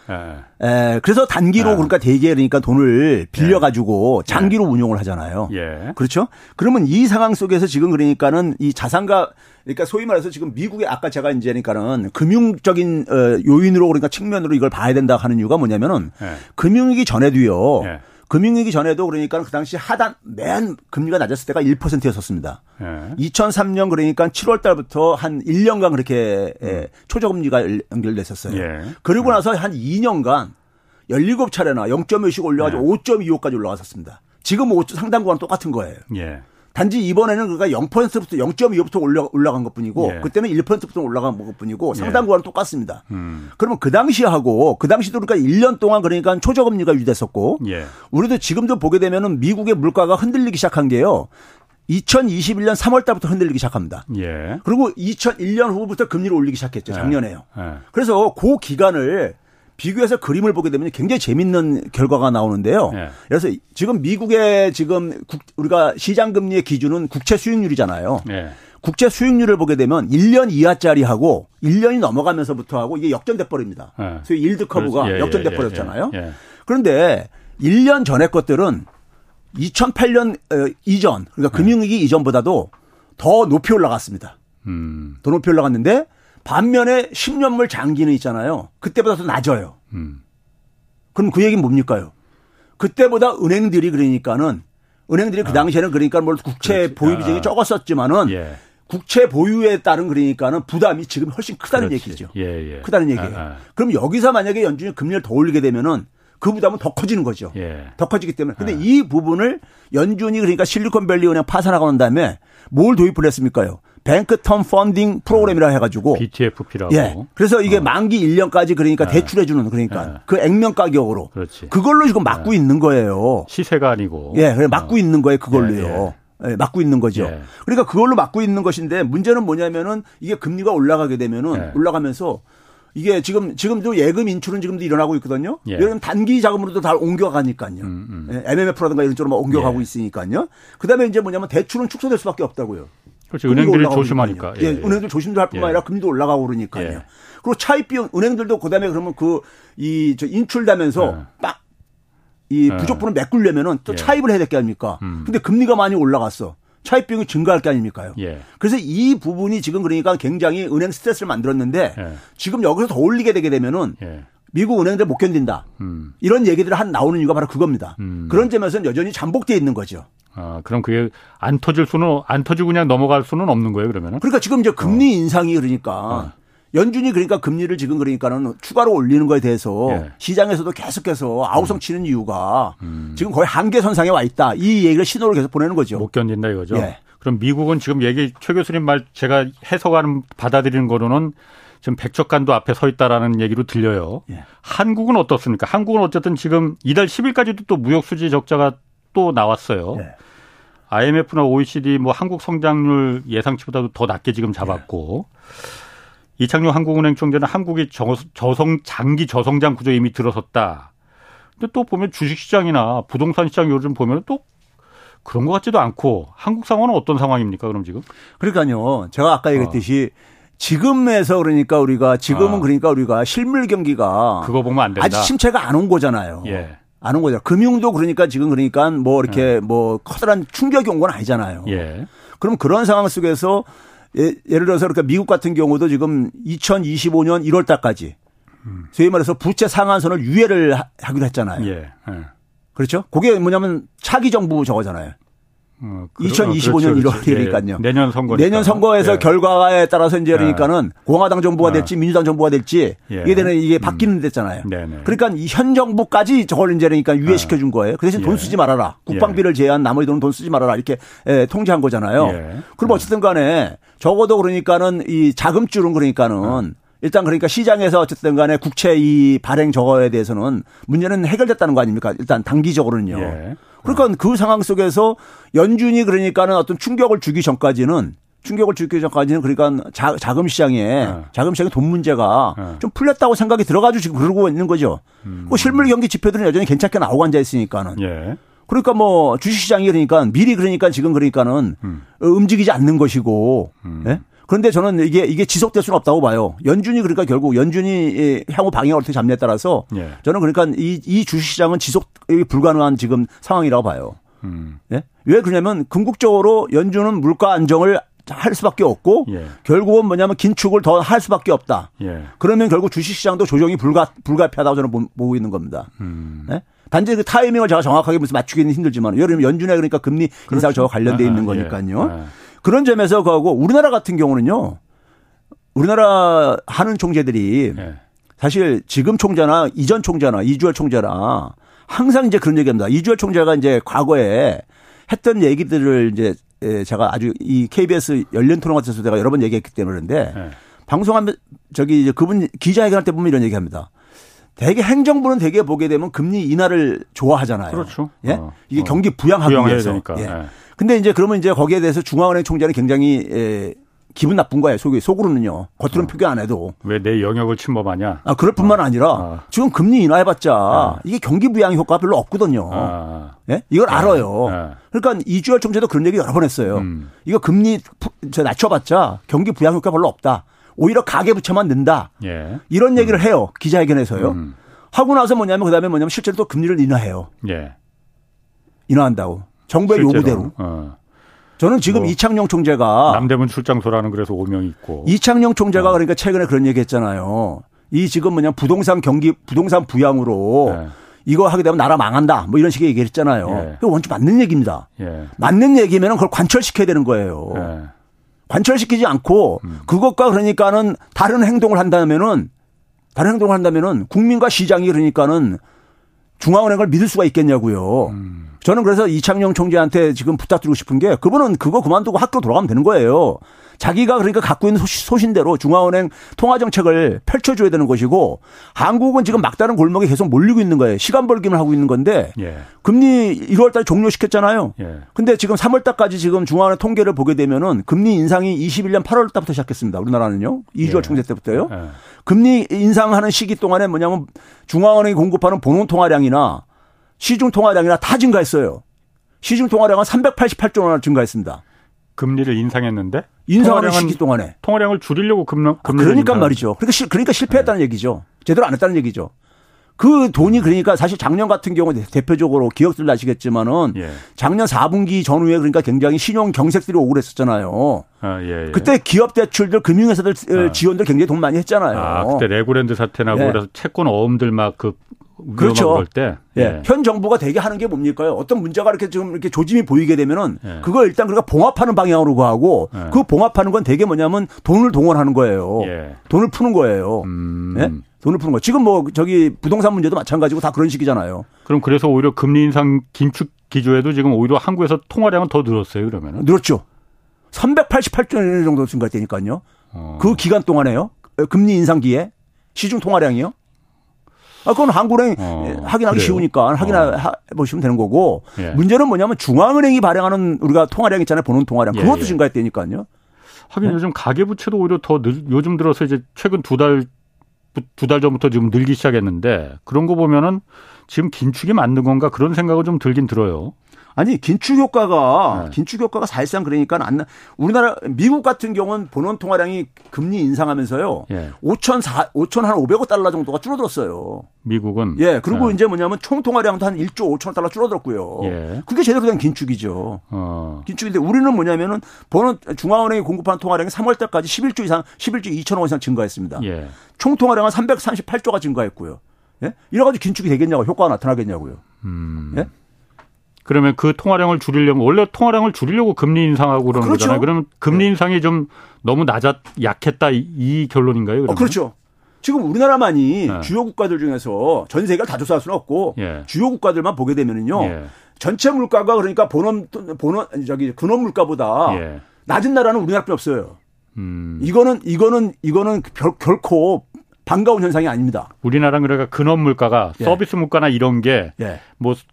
에, 그래서 단기로 네. 그러니까 대개 그러니까 돈을 빌려 가지고 네. 장기로 운용을 하잖아요. 예. 그렇죠? 그러면 이 상황 속에서 지금 그러니까는 이 자산가 그러니까 소위 말해서 지금 미국의 아까 제가 이제 그러니까는 금융적인 어, 요인으로 그러니까 측면으로 이걸 봐야 된다 하는 이유가 뭐냐면은 네. 금융위기 전에도요. 네. 금융위기 전에도 그러니까 그 당시 하단 맨 금리가 낮았을 때가 1%였었습니다. 네. 2003년 그러니까 7월 달부터 한 1년간 그렇게 음. 초저금리가 연결됐었어요. 예. 그리고 네. 나서 한 2년간 17차례나 0.5씩 올려가지고 5.25까지 올라갔었습니다. 지금 상당 구간 똑같은 거예요. 예. 단지 이번에는 그러니까 0%부터 0.25부터 올라, 올라간 것 뿐이고 예. 그때는 1%부터 올라간 것 뿐이고 상당 구간은 똑같습니다. 음. 그러면 그 당시하고 그 당시도 그러니까 1년 동안 그러니까 초저금리가 유지됐었고 예. 우리도 지금도 보게 되면은 미국의 물가가 흔들리기 시작한 게요. 2021년 3월 달부터 흔들리기 시작합니다. 예. 그리고 2001년 후부터 금리를 올리기 시작했죠. 예. 작년에요. 예. 그래서 그 기간을 비교해서 그림을 보게 되면 굉장히 재밌는 결과가 나오는데요. 네. 그래서 지금 미국의 지금 국, 우리가 시장 금리의 기준은 국채 수익률이잖아요. 네. 국채 수익률을 보게 되면 1년 이하짜리 하고 1년이 넘어가면서부터 하고 이게 역전돼 버립니다. 네. 소위 일드 커브가 예, 예, 역전돼 예, 버렸잖아요. 예, 예, 그런데 1년 전의 것들은 2008년 어, 이전 그러니까 금융위기 이전보다도 더 높이 올라갔습니다. 음. 더 높이 올라갔는데 반면에 10년물 장기는 있잖아요. 그때보다 더 낮아요. 음. 그럼 그 얘기는 뭡니까요? 그때보다 은행들이 그러니까는 은행들이 그 아. 당시에는 그러니까 뭘 국채 그렇지. 보유 비중이 아. 적었었지만은 예. 국채 보유에 따른 그러니까는 부담이 지금 훨씬 크다는 그렇지. 얘기죠. 예, 예. 크다는 얘기예요. 아, 아. 그럼 여기서 만약에 연준이 금리를 더 올리게 되면은 그 부담은 더 커지는 거죠. 예. 더 커지기 때문에. 근데 아. 이 부분을 연준이 그러니까 실리콘밸리 은행 파산하고 난 다음에 뭘 도입을 했습니까요? 뱅크 텀 펀딩 프로그램이라 해가지고 BTFP라고. 예. 그래서 이게 어. 만기 1년까지 그러니까 네. 대출해주는 그러니까 네. 그 액면 가격으로. 그렇지. 그걸로 지금 막고 네. 있는 거예요. 시세가 아니고. 예, 그래 막고 어. 있는 거예요 그걸로요. 예, 예. 막고 있는 거죠. 예. 그러니까 그걸로 막고 있는 것인데 문제는 뭐냐면은 이게 금리가 올라가게 되면은 예. 올라가면서 이게 지금 지금도 예금 인출은 지금도 일어나고 있거든요. 예. 예금 단기 자금으로도 다 옮겨가니까요. 음, 음. 예, MMF라든가 이런 쪽으로 옮겨가고 예. 있으니까요. 그다음에 이제 뭐냐면 대출은 축소될 수밖에 없다고요. 그렇죠. 은행들이 조심하니까. 예, 예, 은행들 조심도 할 뿐만 예. 아니라 금리도 올라가고 그러니까요. 예. 그리고 차입 비용 은행들도 그다음에 그러면 그 이 저 인출되면서 빡이 예. 부족분을 메꾸려면은 또 예. 차입을 해야 될 게 아닙니까? 음. 근데 금리가 많이 올라갔어. 차입 비용이 증가할 게 아닙니까요? 예. 그래서 이 부분이 지금 그러니까 굉장히 은행 스트레스를 만들었는데 예. 지금 여기서 더 올리게 되게 되면은 예. 미국 은행들 못 견딘다. 음. 이런 얘기들을 한 나오는 이유가 바로 그겁니다. 음. 그런 점에서는 여전히 잠복돼 있는 거죠. 아, 그럼 그게 안 터질 수는 안 터지고 그냥 넘어갈 수는 없는 거예요, 그러면은? 그러니까 지금 이제 금리 어. 인상이 그러니까 어. 연준이 그러니까 금리를 지금 그러니까는 추가로 올리는 거에 대해서 예. 시장에서도 계속해서 아우성 음. 치는 이유가 음. 지금 거의 한계 선상에 와 있다. 이 얘기를 신호를 계속 보내는 거죠. 못 견딘다 이거죠. 예. 그럼 미국은 지금 얘기 최 교수님 말 제가 해석하는 받아들이는 거로는 지금 백척간도 앞에 서 있다라는 얘기로 들려요. 예. 한국은 어떻습니까? 한국은 어쨌든 지금 이달 10일까지도 또 무역 수지 적자가 또 나왔어요. 예. IMF나 OECD 뭐 한국 성장률 예상치보다도 더 낮게 지금 잡았고 예. 이창용 한국은행 총재는 한국이 저성 장기 저성장 구조에 이미 들어섰다. 근데 또 보면 주식시장이나 부동산 시장 요즘 보면 또 그런 것 같지도 않고 한국 상황은 어떤 상황입니까? 그럼 지금? 그러니까요. 제가 아까 얘기했듯이 어. 지금에서 그러니까 우리가 지금은 아. 그러니까 우리가 실물 경기가 그거 보면 안 된다. 아직 침체가 안 온 거잖아요. 예. 안온 거죠. 금융도 그러니까 지금 그러니까 뭐 이렇게 예. 뭐 커다란 충격이 온 건 아니잖아요. 예. 그럼 그런 상황 속에서 예, 를 들어서 그러니까 미국 같은 경우도 지금 2025년 1월 달까지 음. 소위 말해서 부채 상한선을 유예를 하기로 했잖아요. 예. 예. 그렇죠? 그게 뭐냐면 차기 정부 저거잖아요. 어, 2025년 그렇죠, 1월이니까요. 예, 내년 선거 내년 선거에서 예. 결과에 따라서 이제 그러니까는 예. 공화당 정부가 예. 될지 민주당 정부가 될지 예. 이게 되는 이게 바뀌는 데잖아요. 음. 그러니까 현 정부까지 저걸 이제 그러니까 유예시켜 준 거예요. 그 대신 돈 쓰지 말아라. 국방비를 제한 나머지 돈은 돈 쓰지 말아라 이렇게 통제한 거잖아요. 그럼 어쨌든 간에 적어도 그러니까는 이 자금줄은 그러니까는 일단 그러니까 시장에서 어쨌든 간에 국채 이 발행 저거에 대해서는 문제는 해결됐다는 거 아닙니까? 일단 단기적으로는요. 예. 그러니까 그 상황 속에서 연준이 그러니까는 어떤 충격을 주기 전까지는 충격을 주기 전까지는 그러니까 자, 금 시장에 네. 자금 시장에 돈 문제가 네. 좀 풀렸다고 생각이 들어가지고 지금 그러고 있는 거죠. 음. 그 실물 경기 지표들은 여전히 괜찮게 나오고 앉아 있으니까는. 예. 그러니까 뭐 주식 시장이 그러니까 미리 그러니까 지금 그러니까는 음. 움직이지 않는 것이고. 음. 예? 그런데 저는 이게 이게 지속될 수는 없다고 봐요. 연준이 그러니까 결국 연준이 향후 방향을 어떻게 잡냐에 따라서 예. 저는 그러니까 이, 이 주식시장은 지속이 불가능한 지금 상황이라고 봐요. 음. 예? 왜 그러냐면 궁극적으로 연준은 물가 안정을 할 수밖에 없고 예. 결국은 뭐냐면 긴축을 더 할 수밖에 없다. 예. 그러면 결국 주식시장도 조정이 불가 불가피하다고 저는 보고 있는 겁니다. 음. 예? 단지 그 타이밍을 제가 정확하게 무슨 맞추기는 힘들지만 예를 들면 연준에 그러니까 금리 인사가 그렇죠. 저 관련돼 있는 아, 아, 거니까요. 예. 그런 점에서 그하고 우리나라 같은 경우는요. 우리나라 하는 총재들이 네. 사실 지금 총재나 이전 총재나 이주열 총재나 항상 이제 그런 얘기합니다. 이주열 총재가 이제 과거에 했던 얘기들을 이제 제가 아주 이 KBS 열린 토론 같은 데서 내가 여러 번 얘기했기 때문인데 네. 방송하면 저기 이제 그분 기자회견할 때 보면 이런 얘기합니다. 대개 행정부는 대개 보게 되면 금리 인하를 좋아하잖아요. 그렇죠. 예? 어, 이게 어. 경기 부양하기 위해서. 되니까. 예. 네. 근데 이제 그러면 이제 거기에 대해서 중앙은행 총재는 굉장히 에, 기분 나쁜 거예요. 속에 속으로는요. 겉으로는 어. 표기 안 해도. 왜 내 영역을 침범하냐? 아, 그럴 뿐만 어. 아니라 어. 지금 금리 인하해봤자 어. 이게 경기 부양 효과가 별로 없거든요. 어. 예? 이걸 네. 알아요. 네. 그러니까 이주열 총재도 그런 얘기 여러 번 했어요. 음. 이거 금리 낮춰봤자 경기 부양 효과 별로 없다. 오히려 가계 부채만 는다. 예. 이런 얘기를 음. 해요. 기자회견에서요. 음. 하고 나서 뭐냐면 그다음에 뭐냐면 실제로 또 금리를 인하해요. 예. 인하한다고. 정부의 실제로. 요구대로. 어. 저는 지금 뭐 이창용 총재가 남대문 출장소라는 그래서 오명이 있고 이창용 총재가 어. 그러니까 최근에 그런 얘기 했잖아요. 이 지금 뭐냐 부동산 경기 부동산 부양으로 네. 이거 하게 되면 나라 망한다. 뭐 이런 식의 얘기를 했잖아요. 예. 그거 원칙 맞는 얘기입니다. 예. 맞는 얘기면 그걸 관철시켜야 되는 거예요. 예. 관철시키지 않고 음. 그것과 그러니까는 다른 행동을 한다면은 다른 행동을 한다면은 국민과 시장이 그러니까는 중앙은행을 믿을 수가 있겠냐고요. 음. 저는 그래서 이창용 총재한테 지금 부탁드리고 싶은 게 그분은 그거 그만두고 학교 돌아가면 되는 거예요. 자기가 그러니까 갖고 있는 소신대로 중앙은행 통화 정책을 펼쳐줘야 되는 것이고 한국은 지금 막다른 골목에 계속 몰리고 있는 거예요. 시간 벌기만 하고 있는 건데 예. 금리 1월 달에 종료시켰잖아요. 예. 근데 지금 3월 달까지 지금 중앙은행 통계를 보게 되면은 금리 인상이 21년 8월 달부터 시작했습니다. 우리나라는요. 이주월 예. 총재 때부터요. 예. 금리 인상하는 시기 동안에 뭐냐면 중앙은행이 공급하는 본원 통화량이나 시중 통화량이나 다 증가했어요. 시중 통화량은 388조 원을 증가했습니다. 금리를 인상했는데 인상하는 시기 동안에 통화량을 줄이려고 금리 아, 그러니까. 말이죠. 그러니까 시, 그러니까 실패했다는 네. 얘기죠. 제대로 안 했다는 얘기죠. 그 돈이 그러니까 사실 작년 같은 경우 대표적으로 기억들 나시겠지만은 예. 작년 4분기 전후에 그러니까 굉장히 신용 경색들이 오고 그랬었잖아요. 아, 예, 예. 그때 기업 대출들 금융회사들 아. 지원들 굉장히 돈 많이 했잖아요. 아, 그때 레고랜드 사태 나고 예. 그래서 채권 어음들 막 그 그렇죠. 때. 예. 예. 현 정부가 대개 하는 게 뭡니까요? 어떤 문제가 이렇게 좀 이렇게 조짐이 보이게 되면은 예. 그걸 일단 그러니까 봉합하는 방향으로 가고 예. 그 봉합하는 건 대개 뭐냐면 돈을 동원하는 거예요. 예. 돈을 푸는 거예요. 음. 예? 돈을 푸는 거. 지금 뭐 저기 부동산 문제도 마찬가지고 다 그런 식이잖아요. 그럼 그래서 오히려 금리 인상 긴축 기조에도 지금 오히려 한국에서 통화량은 더 늘었어요, 그러면은? 늘었죠. 388조 원 정도 증가했다니까요. 어. 그 기간 동안에요. 금리 인상기에 시중 통화량이요. 아, 그건 한국은행 어, 확인하기 그래요? 쉬우니까 확인해 어. 보시면 되는 거고 예. 문제는 뭐냐면 중앙은행이 발행하는 우리가 통화량 있잖아요. 보는 통화량. 그것도 예, 예. 증가했다니까요. 하긴 네? 요즘 가계부채도 오히려 더 늘, 요즘 들어서 이제 최근 두 달, 두 달 전부터 지금 늘기 시작했는데 그런 거 보면은 지금 긴축이 맞는 건가 그런 생각을 좀 들긴 들어요. 아니 긴축 효과가 네. 긴축 효과가 사실상 그러니까 안 나. 우리나라 미국 같은 경우는 본원 통화량이 금리 인상하면서요. 예. 5천 4 5천 한 500억 달러 정도가 줄어들었어요. 미국은 예. 그리고 네. 이제 뭐냐면 총 통화량도 한 1조 5천억 달러 줄어들었고요. 예. 그게 제대로 된 긴축이죠. 어. 긴축인데 우리는 뭐냐면은 본원 중앙은행이 공급한 통화량이 3월 달까지 11조 이상 11조 2천억 원 이상 증가했습니다. 예. 총 통화량은 338조가 증가했고요. 예? 이래 가지고 긴축이 되겠냐고 효과가 나타나겠냐고요. 음. 예? 그러면 그 통화량을 줄이려면 원래 통화량을 줄이려고 금리 인상하고 그러는 그렇죠. 거잖아요. 그러면 금리 네. 인상이 좀 너무 낮았 약했다 이, 이 결론인가요? 어, 그렇죠. 지금 우리나라만이 네. 주요 국가들 중에서 전 세계를 다 조사할 수는 없고 예. 주요 국가들만 보게 되면은요. 예. 전체 물가가 그러니까 본원 본원 저기 근원 물가보다 예. 낮은 나라는 우리나라밖에 없어요. 음. 이거는 이거는 이거는 결, 결코 반가운 현상이 아닙니다. 우리나라는 그러니까 근원 물가가 예. 서비스 물가나 이런 게뭐 예.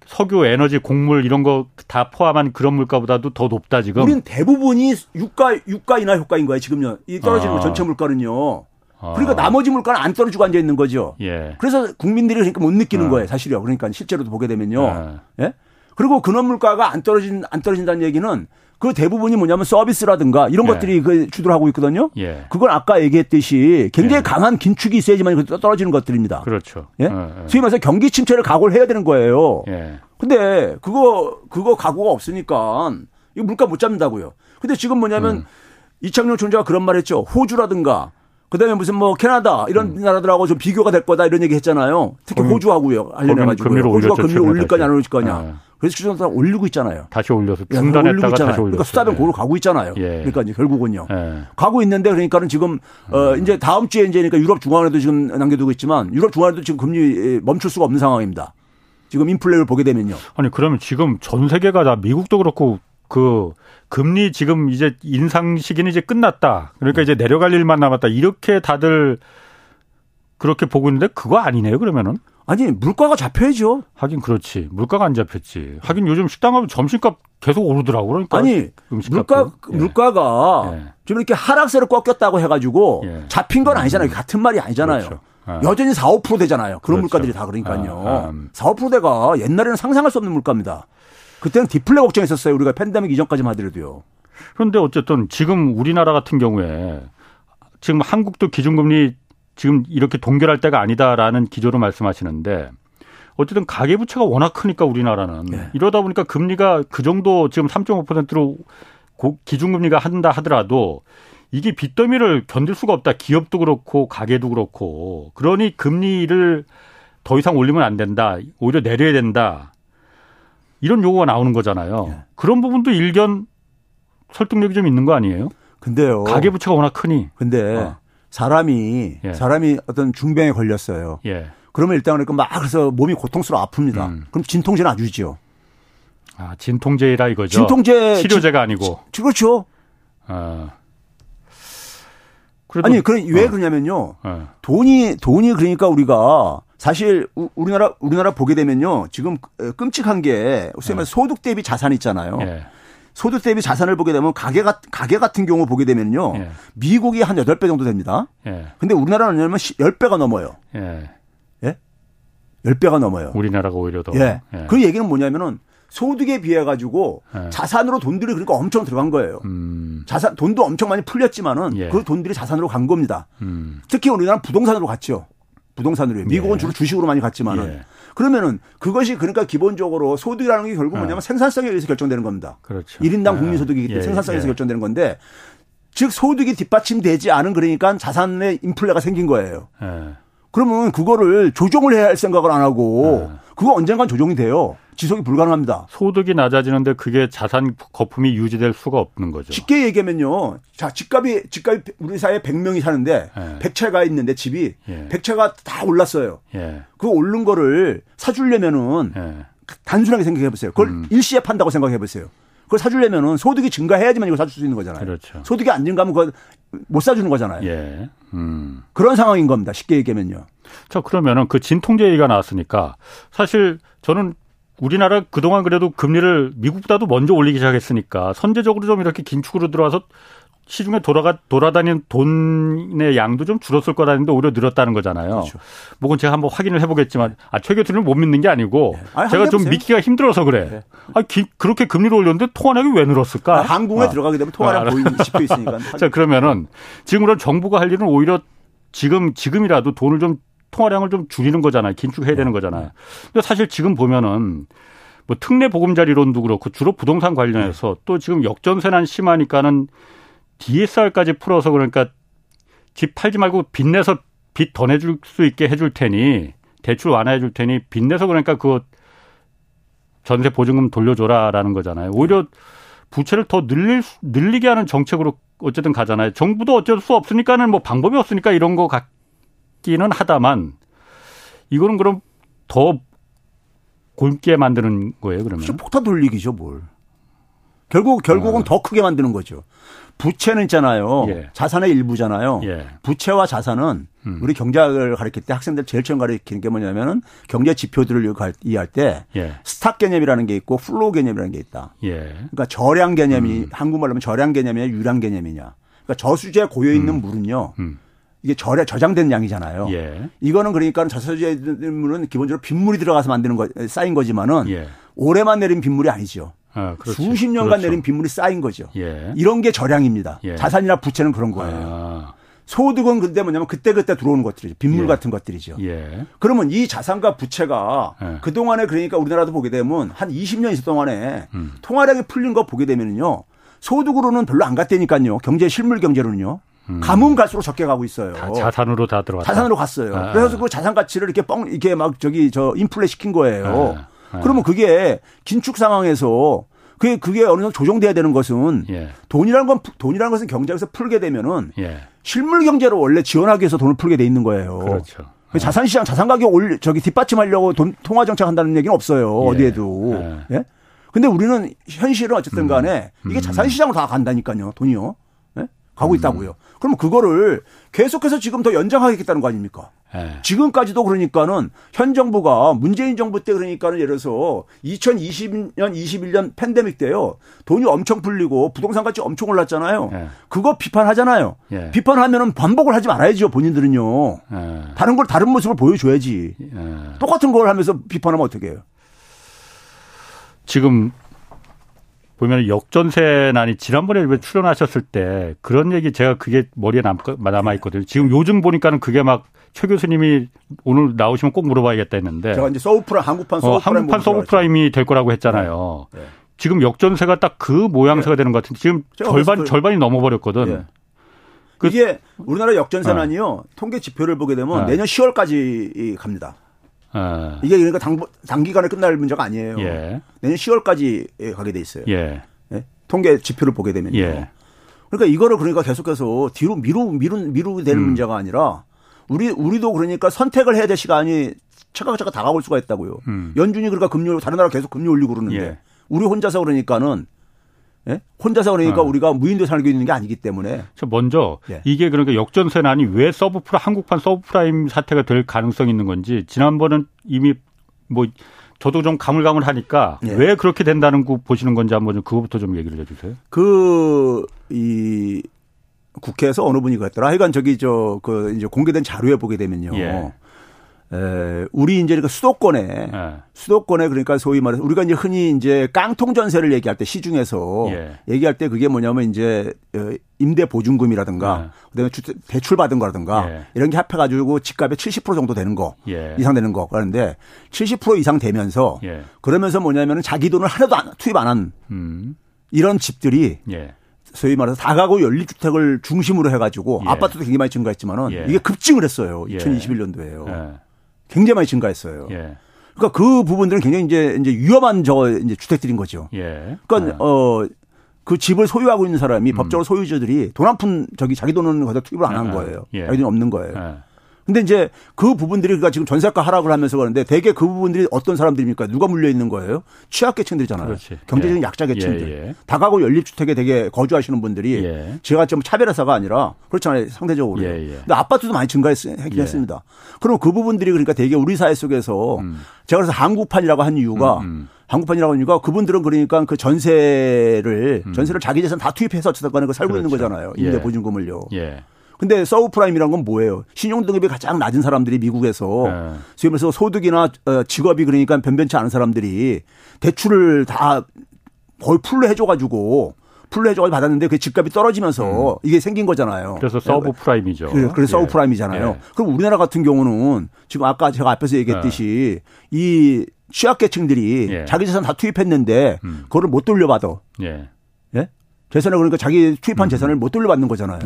석유, 에너지, 곡물 이런 거 다 포함한 그런 물가보다도 더 높다 지금. 우리는 대부분이 유가 유가 인하 효과인 거예요 지금요. 이 떨어지는 아. 전체 물가는요. 아. 그러니까 나머지 물가는 안 떨어지고 앉아 있는 거죠. 예. 그래서 국민들이 그러니까 못 느끼는 아. 거예요 사실요. 그러니까 실제로도 보게 되면요. 아. 예? 그리고 근원 물가가 안 떨어진 안 떨어진다는 얘기는 그 대부분이 뭐냐면 서비스라든가 이런 예. 것들이 그 주도를 하고 있거든요. 예. 그건 아까 얘기했듯이 굉장히 예. 강한 긴축이 있어야지만 떨어지는 것들입니다. 그렇죠. 예? 예, 예. 소위 말해서 경기 침체를 각오를 해야 되는 거예요. 예. 근데 그거 그거 각오가 없으니까 이거 물가 못 잡는다고요. 근데 지금 뭐냐면 음. 이창용 총재가 그런 말 했죠. 호주라든가 그다음에 무슨 뭐 캐나다 이런 음. 나라들하고 좀 비교가 될 거다 이런 얘기 했잖아요. 특히 호주하고요. 관련해 가지고 호주가 금리를 올릴 거냐 안 올릴 거냐. 네. 그래서 주정사 올리고 있잖아요. 다시 올려서 예, 중단했다가 다시 올렸어요. 그러니까 수사변 고로 가고 있잖아요. 예. 그러니까 이제 결국은요. 예. 가고 있는데 그러니까는 지금 어 음. 이제 다음 주에 이제 그러니까 유럽 중앙은행도 지금 남겨두고 있지만 유럽 중앙은행도 지금 금리 멈출 수가 없는 상황입니다. 지금 인플레를 보게 되면요. 아니 그러면 지금 전 세계가 다 미국도 그렇고 그 금리 지금 이제 인상 시기는 이제 끝났다. 그러니까 이제 내려갈 일만 남았다. 이렇게 다들 그렇게 보고 있는데 그거 아니네요. 그러면은. 아니 물가가 잡혀야죠. 하긴 그렇지. 물가가 안 잡혔지. 하긴 요즘 식당 가면 점심값 계속 오르더라고. 그러니까 아니 물가 예. 물가가 예. 좀 이렇게 하락세를 꺾였다고 해가지고 예. 잡힌 건 아니잖아요. 음. 같은 말이 아니잖아요. 그렇죠. 아. 여전히 4, 5% 되잖아요. 그런 그렇죠. 물가들이 다 그러니까요. 아, 아. 4, 음. 5%대가 옛날에는 상상할 수 없는 물가입니다. 그때는 디플레 걱정했었어요. 우리가 팬데믹 이전까지만 하더라도요. 그런데 어쨌든 지금 우리나라 같은 경우에 지금 한국도 기준금리 지금 이렇게 동결할 때가 아니다라는 기조로 말씀하시는데 어쨌든 가계부채가 워낙 크니까 우리나라는 네. 이러다 보니까 금리가 그 정도 지금 3.5%로 기준금리가 한다 하더라도 이게 빚더미를 견딜 수가 없다. 기업도 그렇고 가계도 그렇고 그러니 금리를 더 이상 올리면 안 된다. 오히려 내려야 된다. 이런 요구가 나오는 거잖아요. 예. 그런 부분도 일견 설득력이 좀 있는 거 아니에요? 근데요. 가계부채가 워낙 크니. 근데 어. 사람이 예. 사람이 어떤 중병에 걸렸어요. 예. 그러면 일단 그러니까 막 그래서 몸이 고통스러워 아픕니다. 음. 그럼 진통제는 아주죠. 아 진통제라 이거죠. 진통제 치료제가 아니고. 지, 그렇죠. 아. 아니 그래 왜 어. 그러냐면요. 어. 돈이 돈이 그러니까 우리가 사실 우리나라 우리나라 보게 되면요. 지금 끔찍한 게 소위 말 네. 소득 대비 자산 있잖아요. 네. 소득 대비 자산을 보게 되면 가계 같 가계 같은 경우 보게 되면요. 네. 미국이 한 8배 정도 됩니다. 네. 근데 우리나라는 얼마면 10배가 넘어요. 예. 예? 10배가 넘어요. 우리나라가 오히려 더. 예. 예. 그 얘기는 뭐냐면은 소득에 비해 가지고 예. 자산으로 돈들이 그러니까 엄청 들어간 거예요. 음. 자산 돈도 엄청 많이 풀렸지만은 예. 그 돈들이 자산으로 간 겁니다. 음. 특히 우리나라는 부동산으로 갔죠. 부동산으로요. 미국은 예. 주로 주식으로 많이 갔지만은 예. 그러면은 그것이 그러니까 기본적으로 소득이라는 게 결국 뭐냐면 예. 생산성에 의해서 결정되는 겁니다. 그렇죠. 1인당 예. 국민소득이기 때문에 예. 생산성에 의해서 결정되는 건데 즉 소득이 뒷받침되지 않은 그러니까 자산의 인플레가 생긴 거예요. 그러면 그거를 조정을 해야 할 생각을 안 하고 그거 언젠간 조정이 돼요. 지속이 불가능합니다. 소득이 낮아지는데 그게 자산 거품이 유지될 수가 없는 거죠. 쉽게 얘기하면요. 자, 집값이, 집값이 우리 사회에 100명이 사는데 예. 100채가 있는데 집이 예. 100채가 다 올랐어요. 예. 그 오른 거를 사주려면은 예. 단순하게 생각해 보세요. 그걸 음. 일시에 판다고 생각해 보세요. 그걸 사주려면은 소득이 증가해야지만 이걸 사줄 수 있는 거잖아요. 그렇죠. 소득이 안 증가하면 그걸 못 사주는 거잖아요. 예. 음. 그런 상황인 겁니다. 쉽게 얘기하면요. 자, 그러면은 그 진통제 얘기가 나왔으니까 사실 저는 우리나라 그동안 그래도 금리를 미국보다도 먼저 올리기 시작했으니까 선제적으로 좀 이렇게 긴축으로 들어와서 시중에 돌아가 돌아다니는 돈의 양도 좀 줄었을 거라는데 오히려 늘었다는 거잖아요. 그렇죠. 뭐건 제가 한번 확인을 해보겠지만 아 최 교수님 못 믿는 게 아니고 네. 아니, 제가 좀 믿기가 힘들어서 그래. 네. 아 그렇게 금리를 올렸는데 통화량이 왜 늘었을까? 아, 항공에 아. 들어가게 되면 통화량 아, 보이 씹혀 있으니까. 자 그러면은 지금 그럼 정부가 할 일은 오히려 지금 지금이라도 돈을 좀 통화량을 좀 줄이는 거잖아요. 긴축해야 되는 거잖아요. 근데 사실 지금 보면은 뭐 특례 보금자리론도 그렇고 주로 부동산 관련해서 또 지금 역전세난 심하니까는 DSR까지 풀어서 그러니까 집 팔지 말고 빚 내서 빚 더 내줄 수 있게 해줄 테니 대출 완화해 줄 테니 빚 내서 그러니까 그 전세 보증금 돌려줘라라는 거잖아요. 오히려 부채를 더 늘릴 늘리게 하는 정책으로 어쨌든 가잖아요. 정부도 어쩔 수 없으니까는 뭐 방법이 없으니까 이런 거 같기는 하다만 이거는 그럼 더 곪게 만드는 거예요, 그러면. 폭탄 돌리기죠, 뭘. 결국 결국은 아. 더 크게 만드는 거죠. 부채는 있잖아요. 예. 자산의 일부잖아요. 예. 부채와 자산은 음. 우리 경제학을 가르칠 때 학생들 제일 처음 가르치는 게 뭐냐면은 경제 지표들을 이해할 때 예. stock 개념이라는 게 있고 flow 개념이라는 게 있다. 예. 그러니까 저량 개념이 음. 한국말로 하면 저량 개념이냐 유량 개념이냐. 그러니까 저수지에 고여 있는 음. 물은요. 음. 이게 절에 저장된 양이잖아요. 예. 이거는 그러니까 저수지에 있는 물은 기본적으로 빗물이 들어가서 만드는 거 쌓인 거지만은 예. 올해만 내린 빗물이 아니죠. 아, 수십 년간 그렇죠. 내린 빗물이 쌓인 거죠. 예. 이런 게 저량입니다. 예. 자산이나 부채는 그런 거예요. 아. 소득은 근데 뭐냐면 그때그때 들어오는 것들이죠. 빗물 예. 같은 것들이죠. 예. 그러면 이 자산과 부채가 예. 그동안에 그러니까 우리나라도 보게 되면 한 20년 있을 동안에 음. 통화량이 풀린 거 보게 되면요. 소득으로는 별로 안 갔다니까요. 경제 실물 경제로는요. 음. 가면 갈수록 적게 가고 있어요. 자산으로 다 들어갔다. 자산으로 갔어요. 아. 그래서 그 자산 가치를 이렇게 뻥 이렇게 막 저기 저 인플레 시킨 거예요. 아. 네. 그러면 그게 긴축 상황에서 그게 그게 어느 정도 조정돼야 되는 것은 예. 돈이라는 건 돈이라는 것은 경제에서 풀게 되면은 예. 실물 경제로 원래 지원하기 위해서 돈을 풀게 돼 있는 거예요. 그렇죠. 그 자산 시장 자산 가격 올 저기 뒷받침하려고 돈 통화 정책한다는 얘기는 없어요. 예. 어디에도. 예. 예? 근데 우리는 현실은 어쨌든 간에 음. 이게 자산 시장으로 다 간다니까요. 돈이요. 예? 가고 음. 있다고요. 그럼 그거를 계속해서 지금 더 연장하겠다는 거 아닙니까? 네. 지금까지도 그러니까는 현 정부가 문재인 정부 때 그러니까는 예를 들어서 2020년, 21년 팬데믹 때요. 돈이 엄청 풀리고 부동산 가치 엄청 올랐잖아요. 네. 그거 비판하잖아요. 네. 비판하면은 반복을 하지 말아야죠. 본인들은요. 다른 걸 다른 모습을 보여줘야지. 똑같은 걸 하면서 비판하면 어떻게 해요? 지금 보면 역전세난이 지난번에 출연하셨을 때 그런 얘기 제가 그게 머리에 남아 있거든요. 지금 요즘 보니까는 그게 막 최 교수님이 오늘 나오시면 꼭 물어봐야겠다 했는데 제가 이제 서브프라 한국판 서브프라임 어, 한국판 subprime이 될 거라고 했잖아요. 네. 네. 지금 역전세가 딱 그 모양새가 네. 되는 것 같은데 지금 절반 절반이 넘어버렸거든. 네. 그, 이게 우리나라 역전세난이요 어. 통계 지표를 보게 되면 네. 내년 10월까지 갑니다. 아. 이게 그러니까 당, 단기간에 끝날 문제가 아니에요. 예. 내년 10월까지 가게 돼 있어요. 예. 예? 통계 지표를 보게 되면요. 예. 그러니까 이거를 그러니까 계속해서 뒤로 미루 미루 미루 되는 음. 문제가 아니라 우리 우리도 그러니까 선택을 해야 될 시간이 차가차가 다가올 수가 있다고요. 음. 연준이 그러니까 금리 다른 나라 계속 금리 올리고 그러는데 예. 우리 혼자서 그러니까는 예? 혼자서 그러니까 어. 우리가 무인도 살고 있는 게 아니기 때문에. 저 먼저 예. 이게 그러니까 역전세난이 왜 서브프라 한국판 서브프라임 사태가 될 가능성이 있는 건지 지난번은 이미 뭐 저도 좀 가물가물하니까 예. 왜 그렇게 된다는 거 보시는 건지 한번 좀 그거부터 좀 얘기를 해주세요. 그 이 국회에서 어느 분이 그랬더라. 하여간 저기 저 그 이제 공개된 자료에 보게 되면요. 예. 에, 우리 이제 그 수도권에 네. 수도권에 그러니까 소위 말해서 우리가 이제 흔히 이제 깡통 전세를 얘기할 때 시중에서 예. 얘기할 때 그게 뭐냐면 이제 어, 임대 보증금이라든가 네. 그다음에 주택 대출 받은 거라든가 예. 이런 게 합해 가지고 집값의 70% 정도 되는 거 예. 이상 되는 거 그런데 70% 이상 되면서 예. 그러면서 뭐냐면은 자기 돈을 하나도 안, 투입 안한 음. 이런 집들이 예. 소위 말해서 다가구 연립주택을 중심으로 해가지고 예. 아파트도 굉장히 많이 증가했지만은 이게 급증을 했어요. 2021년도에요. 굉장히 많이 증가했어요. 예. 그러니까 그 부분들은 굉장히 이제 이제 위험한 저 이제 주택들인 거죠. 예. 그러니까 네. 어그 집을 소유하고 있는 사람이 음. 법적으로 소유주들이 돈 한 푼 저기 자기 돈은 거기다 투입을 안한 네. 거예요. 예. 자기 돈 없는 거예요. 예. 근데 이제 그 부분들이 그러니까 지금 전세가 하락을 하면서 그러는데 대개 그 부분들이 어떤 사람들입니까? 누가 물려 있는 거예요? 취약계층들이잖아요. 그렇지. 경제적인 예. 약자계층들. 예, 예. 다가구 연립주택에 되게 거주하시는 분들이 예. 제가 좀 차별화사가 아니라 그렇잖아요. 상대적으로. 예, 예. 근데 아파트도 많이 증가했긴 했습니다. 그럼 그 부분들이 그러니까 되게 우리 사회 속에서 음. 제가 그래서 한국판이라고 한 이유가 음, 음. 한국판이라고 이유가 그분들은 그러니까 그 전세를 음. 전세를 자기 재산 다 투입해서 어쨌든 간에 그 살고 그렇죠. 있는 거잖아요. 임대 보증금을요. 예. 근데 subprime이란 건 뭐예요? 신용등급이 가장 낮은 사람들이 미국에서 네. 소위 말해서 소득이나 어, 직업이 그러니까 변변치 않은 사람들이 대출을 다 거의 full로 해줘가지고 full로 해줘가지고 받았는데 그 집값이 떨어지면서 음. 이게 생긴 거잖아요. 그래서 subprime이죠. 그래서, 그래서 예. subprime이잖아요. 예. 그럼 우리나라 같은 경우는 지금 아까 제가 앞에서 얘기했듯이 예. 이 취약계층들이 예. 자기 재산 다 투입했는데 음. 그거를 못 돌려받아. 예. 예? 재산을 그러니까 자기 투입한 음. 재산을 못 돌려받는 거잖아요.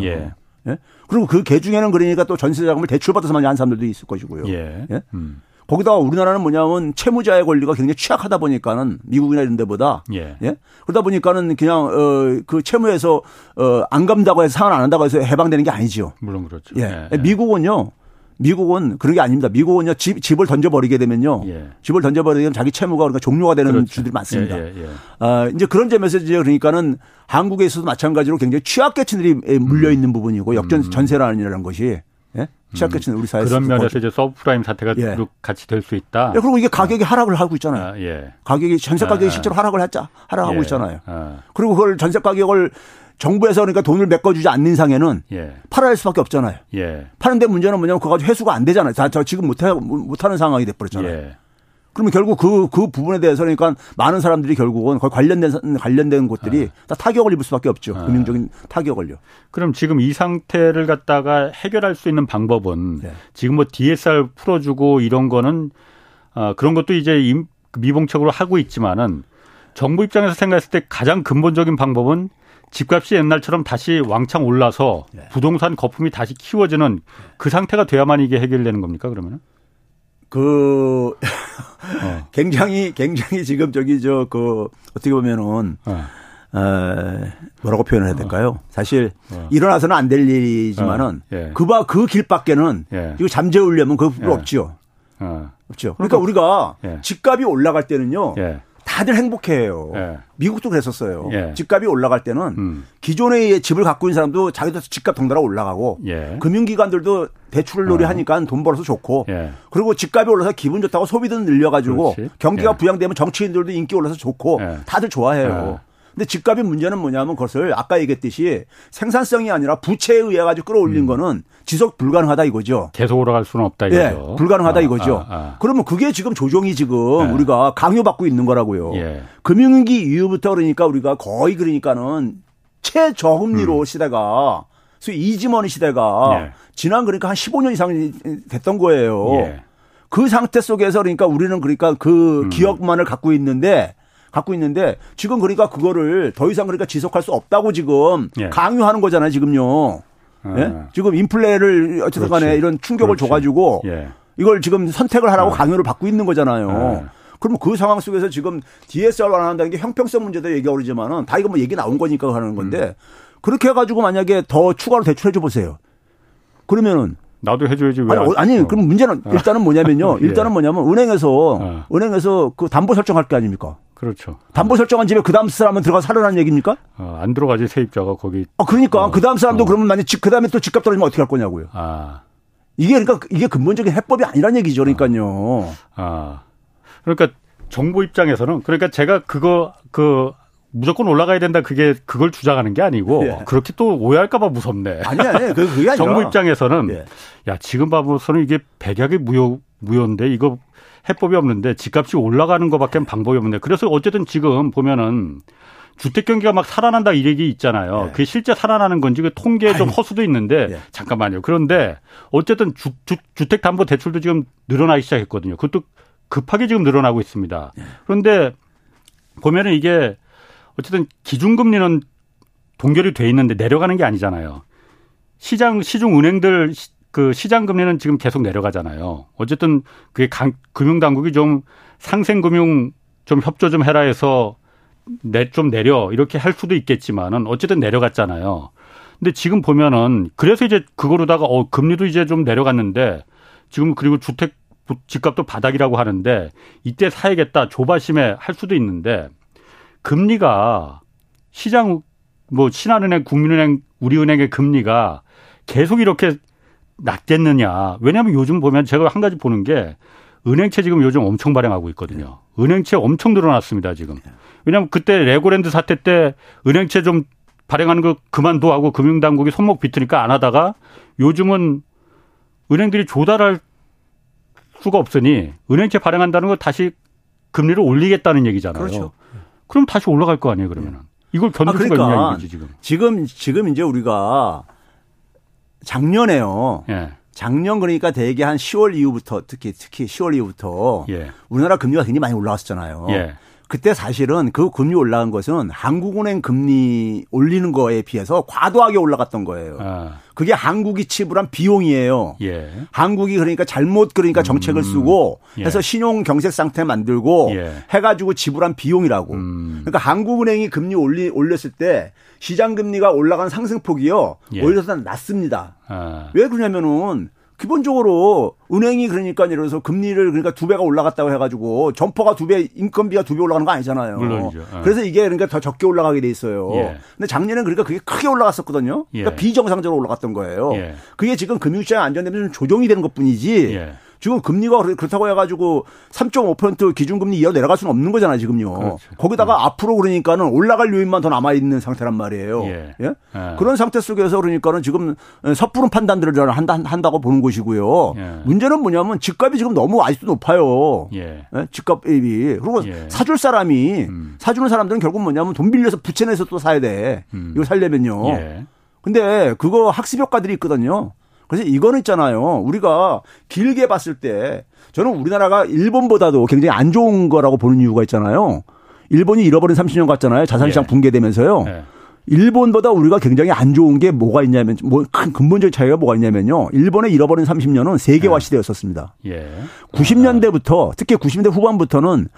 예. 예? 그리고 그 개 중에는 그러니까 또 전세 자금을 대출받아서 많이 한 사람들도 있을 것이고요. 예. 예? 음. 거기다가 우리나라는 뭐냐면 채무자의 권리가 굉장히 취약하다 보니까는 미국이나 이런 데보다 예. 예? 그러다 보니까는 그냥 어그 채무에서 어안 감다고 해서 상환 안 한다고 해서 해방되는 게 아니죠. 물론 그렇죠. 예. 예. 미국은요. 미국은 그런 게 아닙니다. 미국은요 집, 집을 던져버리게 되면요 예. 집을 던져버리면 자기 채무가 그러니까 종료가 되는 그렇죠. 주들이 많습니다. 예, 예, 예. 아, 이제 그런 점에서 이제 그러니까는 한국에 있어도 마찬가지로 굉장히 취약계층들이 물려 있는 음. 부분이고 역전 음. 전세라는 것이 예? 취약계층 우리 사회에서 그런 면에서 이제 서브프라임 사태가 예. 같이 될 수 있다. 예, 그리고 이게 가격이 아. 하락을 하고 있잖아요. 아, 예. 가격이 전세 가격이 아, 실제로 하락을 했자 하락하고 예. 있잖아요. 아. 그리고 그걸 전세 가격을 정부에서 그러니까 돈을 메꿔주지 않는 이상에는 예. 팔아야 할 수밖에 없잖아요. 예. 파는데 문제는 뭐냐면 그거 가지고 회수가 안 되잖아요. 자, 저 지금 못해, 못하는 상황이 돼버렸잖아요. 예. 그러면 결국 그, 그 부분에 대해서 그러니까 많은 사람들이 결국은 거의 관련된, 관련된 곳들이 아. 다 타격을 입을 수 밖에 없죠. 아. 금융적인 타격을요. 그럼 지금 이 상태를 갖다가 해결할 수 있는 방법은 네. 지금 뭐 DSR 풀어주고 이런 거는 아, 그런 것도 이제 미봉책으로 하고 있지만은 정부 입장에서 생각했을 때 가장 근본적인 방법은 집값이 옛날처럼 다시 왕창 올라서 네. 부동산 거품이 다시 키워지는 그 상태가 돼야만 이게 해결되는 겁니까 그러면은? 그 어. 굉장히 굉장히 지금 저기 저 그 어떻게 보면은 어. 어, 뭐라고 표현을 해야 될까요? 어. 사실 어. 일어나서는 안 될 일이지만은 어. 예. 그바 그 길밖에는 예. 이거 잠재우려면 그거 예. 없지요. 어. 없죠. 그러니까, 그러니까 우리가 예. 집값이 올라갈 때는요. 예. 다들 행복해요. 예. 미국도 그랬었어요. 예. 집값이 올라갈 때는 음. 기존의 집을 갖고 있는 사람도 자기도 집값 덩달아 올라가고 예. 금융기관들도 대출을 노리하니까 어. 돈 벌어서 좋고 예. 그리고 집값이 올라서 기분 좋다고 소비도 늘려가지고 그렇지. 경기가 예. 부양되면 정치인들도 인기 올라서 좋고 예. 다들 좋아해요. 근데 집값의 문제는 뭐냐면 그것을 아까 얘기했듯이 생산성이 아니라 부채에 의해 가지고 끌어올린 음. 거는 지속 불가능하다 이거죠. 계속 올라갈 수는 없다 이거죠. 예, 불가능하다 아, 이거죠. 아, 아. 그러면 그게 지금 조정이 지금 예. 우리가 강요받고 있는 거라고요. 예. 금융위기 이후부터 그러니까 우리가 거의 그러니까는 최저금리로 음. 시대가 소위 이지머니 시대가 예. 지난 그러니까 한 15년 이상 됐던 거예요. 예. 그 상태 속에서 그러니까 우리는 그러니까 그 음. 기억만을 갖고 있는데 갖고 있는데 지금 그러니까 그거를 더 이상 그러니까 지속할 수 없다고 지금 예. 강요하는 거잖아요, 지금요. 아. 예? 지금 인플레를 어쨌든 간에 이런 충격을 그렇지. 줘가지고 예. 이걸 지금 선택을 하라고 아. 강요를 받고 있는 거잖아요. 아. 그럼 그 상황 속에서 지금 DSR 완화한다는 게 형평성 문제도 얘기가 오르지만은 다 이거 뭐 얘기 나온 거니까 하는 건데 음. 그렇게 해가지고 만약에 더 추가로 대출해 줘 보세요. 그러면은 나도 해줘야지 왜? 아니, 아니 어. 그럼 문제는 어. 일단은 뭐냐면요. 예. 일단은 뭐냐면 은행에서 어. 은행에서 그 담보 설정할 게 아닙니까? 그렇죠. 담보 설정한 집에 그 다음 사람은 들어가 살아라는 얘기입니까? 어, 안 들어가지 세입자가 거기. 아 그러니까 어. 그 다음 사람도 어. 그러면 만약 그 다음에 또 집값 떨어지면 어떻게 할 거냐고요. 아. 이게 그러니까 이게 근본적인 해법이 아니란 얘기죠. 그러니까요. 아. 그러니까 정부 입장에서는 그러니까 제가 그거 그 무조건 올라가야 된다 그게 그걸 주장하는 게 아니고 예. 그렇게 또 오해할까봐 무섭네. 아니 아니 그게 아니라 정부 입장에서는 예. 야 지금 봐서는 이게 백약이 무효 무효인데 이거 해법이 없는데 집값이 올라가는 것밖에 방법이 없는데 그래서 어쨌든 지금 보면은 주택 경기가 막 살아난다 이 얘기 있잖아요. 예. 그게 실제 살아나는 건지 그 통계에 좀 허수도 있는데 예. 잠깐만요. 그런데 어쨌든 주, 주, 택 담보 대출도 지금 늘어나기 시작했거든요. 그것도 급하게 지금 늘어나고 있습니다. 예. 그런데 보면은 이게 어쨌든 기준금리는 동결이 돼 있는데 내려가는 게 아니잖아요. 시장 시중 은행들 그 시장 금리는 지금 계속 내려가잖아요. 어쨌든 그게 강, 금융 당국이 좀 상생 금융 좀 협조 좀 해라 해서 내 좀 내려 이렇게 할 수도 있겠지만은 어쨌든 내려갔잖아요. 근데 지금 보면은 그래서 이제 그거로다가 어 금리도 이제 좀 내려갔는데 지금 그리고 주택 집값도 바닥이라고 하는데 이때 사야겠다 조바심에 할 수도 있는데 금리가 시장 뭐 신한은행, 국민은행, 우리은행의 금리가 계속 이렇게 낮겠느냐. 왜냐하면 요즘 보면 제가 한 가지 보는 게 은행채 지금 요즘 엄청 발행하고 있거든요. 은행채 엄청 늘어났습니다, 지금. 왜냐하면 그때 레고랜드 사태 때 은행채 좀 발행하는 거 그만둬 하고 금융당국이 손목 비트니까 안 하다가 요즘은 은행들이 조달할 수가 없으니 은행채 발행한다는 거 다시 금리를 올리겠다는 얘기잖아요. 그렇죠. 그럼 다시 올라갈 거 아니에요, 그러면은. 이걸 견딜 아, 그러니까 수가 있냐 이거지 지금. 지금 지금 이제 우리가 작년에요. 예. 작년 그러니까 대개 한 10월 이후부터 특히 특히 10월 이후부터 예. 우리나라 금리가 굉장히 많이 올라왔었잖아요. 예. 그때 사실은 그 금리 올라간 것은 한국은행 금리 올리는 거에 비해서 과도하게 올라갔던 거예요. 아. 그게 한국이 지불한 비용이에요. 예. 한국이 그러니까 잘못 그러니까 정책을 음. 쓰고 예. 해서 신용 경색 상태 만들고 예. 해가지고 지불한 비용이라고. 음. 그러니까 한국은행이 금리 올리 올렸을 때 시장 금리가 올라간 상승폭이요 예. 오히려 더 낮습니다. 아. 왜 그러냐면은 기본적으로 은행이 그러니까 예를 들어서 금리를 그러니까 두 배가 올라갔다고 해가지고 점포가 두 배, 인건비가 두 배 올라가는 거 아니잖아요. 물론이죠. 예. 그래서 이게 그러니까 더 적게 올라가게 돼 있어요. 예. 근데 작년에는 그러니까 그게 크게 올라갔었거든요. 그러니까 예. 비정상적으로 올라갔던 거예요. 예. 그게 지금 금융시장이 안정되면 좀 조정이 되는 것 뿐이지. 예. 지금 금리가 그렇다고 해가지고 3.5% 기준금리 이어 내려갈 수는 없는 거잖아요, 지금요. 그렇죠. 거기다가 음. 앞으로 그러니까는 올라갈 요인만 더 남아있는 상태란 말이에요. 예. 예? 예. 그런 상태 속에서 그러니까는 지금 섣부른 판단들을 한다, 한다고 보는 것이고요. 예. 문제는 뭐냐면 집값이 지금 너무 아직도 높아요. 예. 예? 집값 대비. 그리고 예. 사줄 사람이 음. 사주는 사람들은 결국 뭐냐면 돈 빌려서 부채 내서 또 사야 돼. 음. 이거 살려면요. 근데 그거 학습 효과들이 있거든요. 그래서 이거는 있잖아요. 우리가 길게 봤을 때 저는 우리나라가 일본보다도 굉장히 안 좋은 거라고 보는 이유가 있잖아요. 일본이 잃어버린 30년 같잖아요. 자산시장 예. 붕괴되면서요. 예. 일본보다 우리가 굉장히 안 좋은 게 뭐가 있냐면 뭐 큰 근본적인 차이가 뭐가 있냐면요. 일본의 잃어버린 30년은 세계화 예. 시대였었습니다. 예. 90년대부터 특히 90년대 후반부터는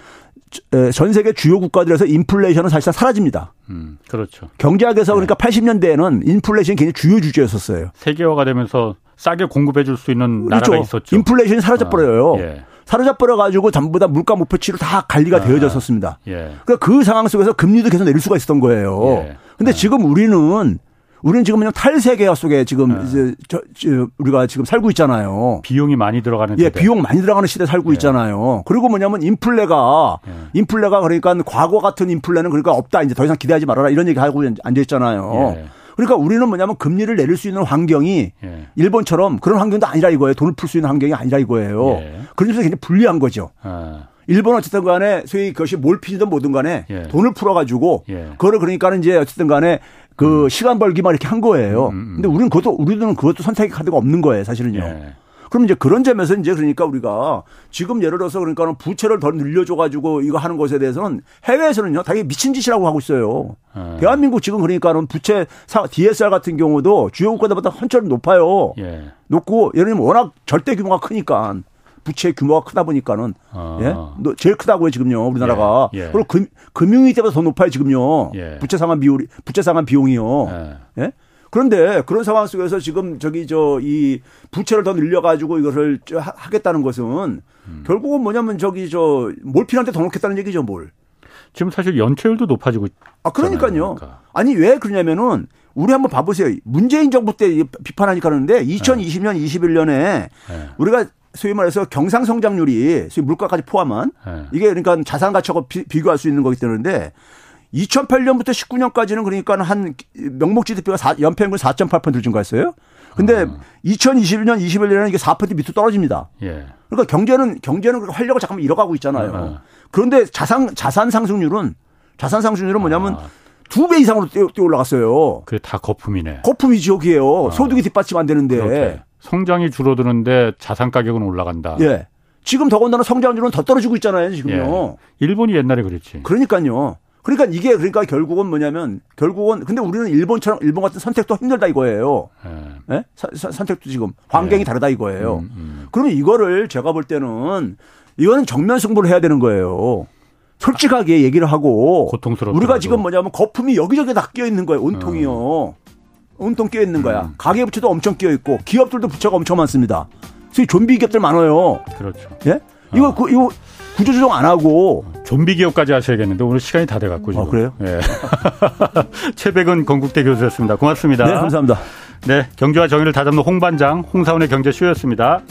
전 세계 주요 국가들에서 인플레이션은 사실상 사라집니다. 음, 그렇죠. 경제학에서 그러니까 네. 80년대에는 인플레이션이 굉장히 주요 주제였었어요. 세계화가 되면서 싸게 공급해 줄 수 있는 그렇죠. 나라가 있었죠. 인플레이션이 사라져 버려요. 아, 예. 사라져 버려 가지고 전부 다 물가 목표치로 다 관리가 아, 되어졌었습니다. 예. 그러니까 그 상황 속에서 금리도 계속 내릴 수가 있었던 거예요. 예. 근데 예. 지금 우리는 우리는 지금 그냥 탈세계화 속에 지금 네. 이제 저, 저, 우리가 지금 살고 있잖아요. 비용이 많이 들어가는 예, 시대. 비용 많이 들어가는 시대 살고 예. 있잖아요. 그리고 뭐냐면 인플레가 예. 인플레가 그러니까 과거 같은 인플레는 그러니까 없다. 이제 더 이상 기대하지 말아라. 이런 얘기 하고 앉아 있잖아요. 예. 그러니까 우리는 뭐냐면 금리를 내릴 수 있는 환경이 예. 일본처럼 그런 환경도 아니라 이거예요. 돈을 풀 수 있는 환경이 아니라 이거예요. 예. 그런 점에서 굉장히 불리한 거죠. 아. 일본 어쨌든 간에 소위 그것이 몰피든 뭐든 간에 예. 돈을 풀어가지고 예. 그거를 그러니까는 이제 어쨌든 간에 그 음. 시간 벌기만 이렇게 한 거예요. 음, 음, 음. 근데 우리는 그것도 우리들은 그것도 선택의 카드가 없는 거예요, 사실은요. 예. 그럼 이제 그런 점에서 이제 그러니까 우리가 지금 예를 들어서 그러니까 부채를 더 늘려줘 가지고 이거 하는 것에 대해서는 해외에서는요 당연히 미친 짓이라고 하고 있어요. 예. 대한민국 지금 그러니까는 부채 DSR 같은 경우도 주요 국가들보다 한철 높아요. 예. 높고 예를 들면 워낙 절대 규모가 크니까 부채 규모가 크다 보니까는 아. 예? 제일 크다고요 지금요 우리나라가 예. 예. 그리고 금, 금융위 때보다 더 높아요 지금요 예. 부채 상환 비율이 부채 상환 비용이요 예. 예? 그런데 그런 상황 속에서 지금 저기 저 이 부채를 더 늘려가지고 이것을 하겠다는 것은 음. 결국은 뭐냐면 저기 저 몰핀한테 더 놓겠다는 얘기죠 뭘. 지금 사실 연체율도 높아지고. 아 그러니까요. 그러니까. 아니 왜 그러냐면은 우리 한번 봐보세요. 문재인 정부 때 비판하니까 그러는데 2020년, 네. 21년에 네. 우리가 소위 말해서 경상 성장률이 소위 물가까지 포함한 네. 이게 그러니까 자산 가치하고 비, 교할수 있는 거기 때문에 2008년부터 19년까지는 그러니까 한 명목 GDP가 4, 연평균 4.8% 증가했어요. 근데 어. 2021년, 21년에는 이게 4% 밑으로 떨어집니다. 예. 그러니까 경제는 경제는 활력을 잠깐만 잃어가고 있잖아요. 어. 그런데 자산 자산 상승률은 자산 상승률은 뭐냐면 아. 두배 이상으로 뛰어, 올라갔어요. 그게 다 거품이네. 거품이 지옥이에요. 어. 소득이 뒷받침 안 되는데. 그렇게. 성장이 줄어드는데 자산 가격은 올라간다. 예. 지금 더군다나 성장률은 더 떨어지고 있잖아요, 지금요. 예. 일본이 옛날에 그랬지. 그러니까요. 그러니까 이게 그러니까 결국은 뭐냐면 결국은 근데 우리는 일본처럼 일본 같은 선택도 힘들다 이거예요. 예. 예? 사, 선택도 지금 환경이 예. 다르다 이거예요. 음, 음. 그러면 이거를 제가 볼 때는 이거는 정면 승부를 해야 되는 거예요. 솔직하게 얘기를 하고 고통스럽 우리가 지금 뭐냐면 거품이 여기저기 다 끼어 있는 거예요. 온통이요. 음. 온통 끼어 있는 거야. 음. 가계 부채도 엄청 끼어 있고 기업들도 부채가 엄청 많습니다. 소위 좀비 기업들 많아요. 그렇죠. 예? 이거, 어. 그, 이거 구조조정 안 하고. 좀비 기업까지 하셔야겠는데 오늘 시간이 다 돼갖고. 지금. 아, 그래요? 예. 최백은 건국대 교수였습니다. 고맙습니다. 네, 감사합니다. 네, 경제와 정의를 다잡는 홍반장, 홍사원의 경제쇼였습니다.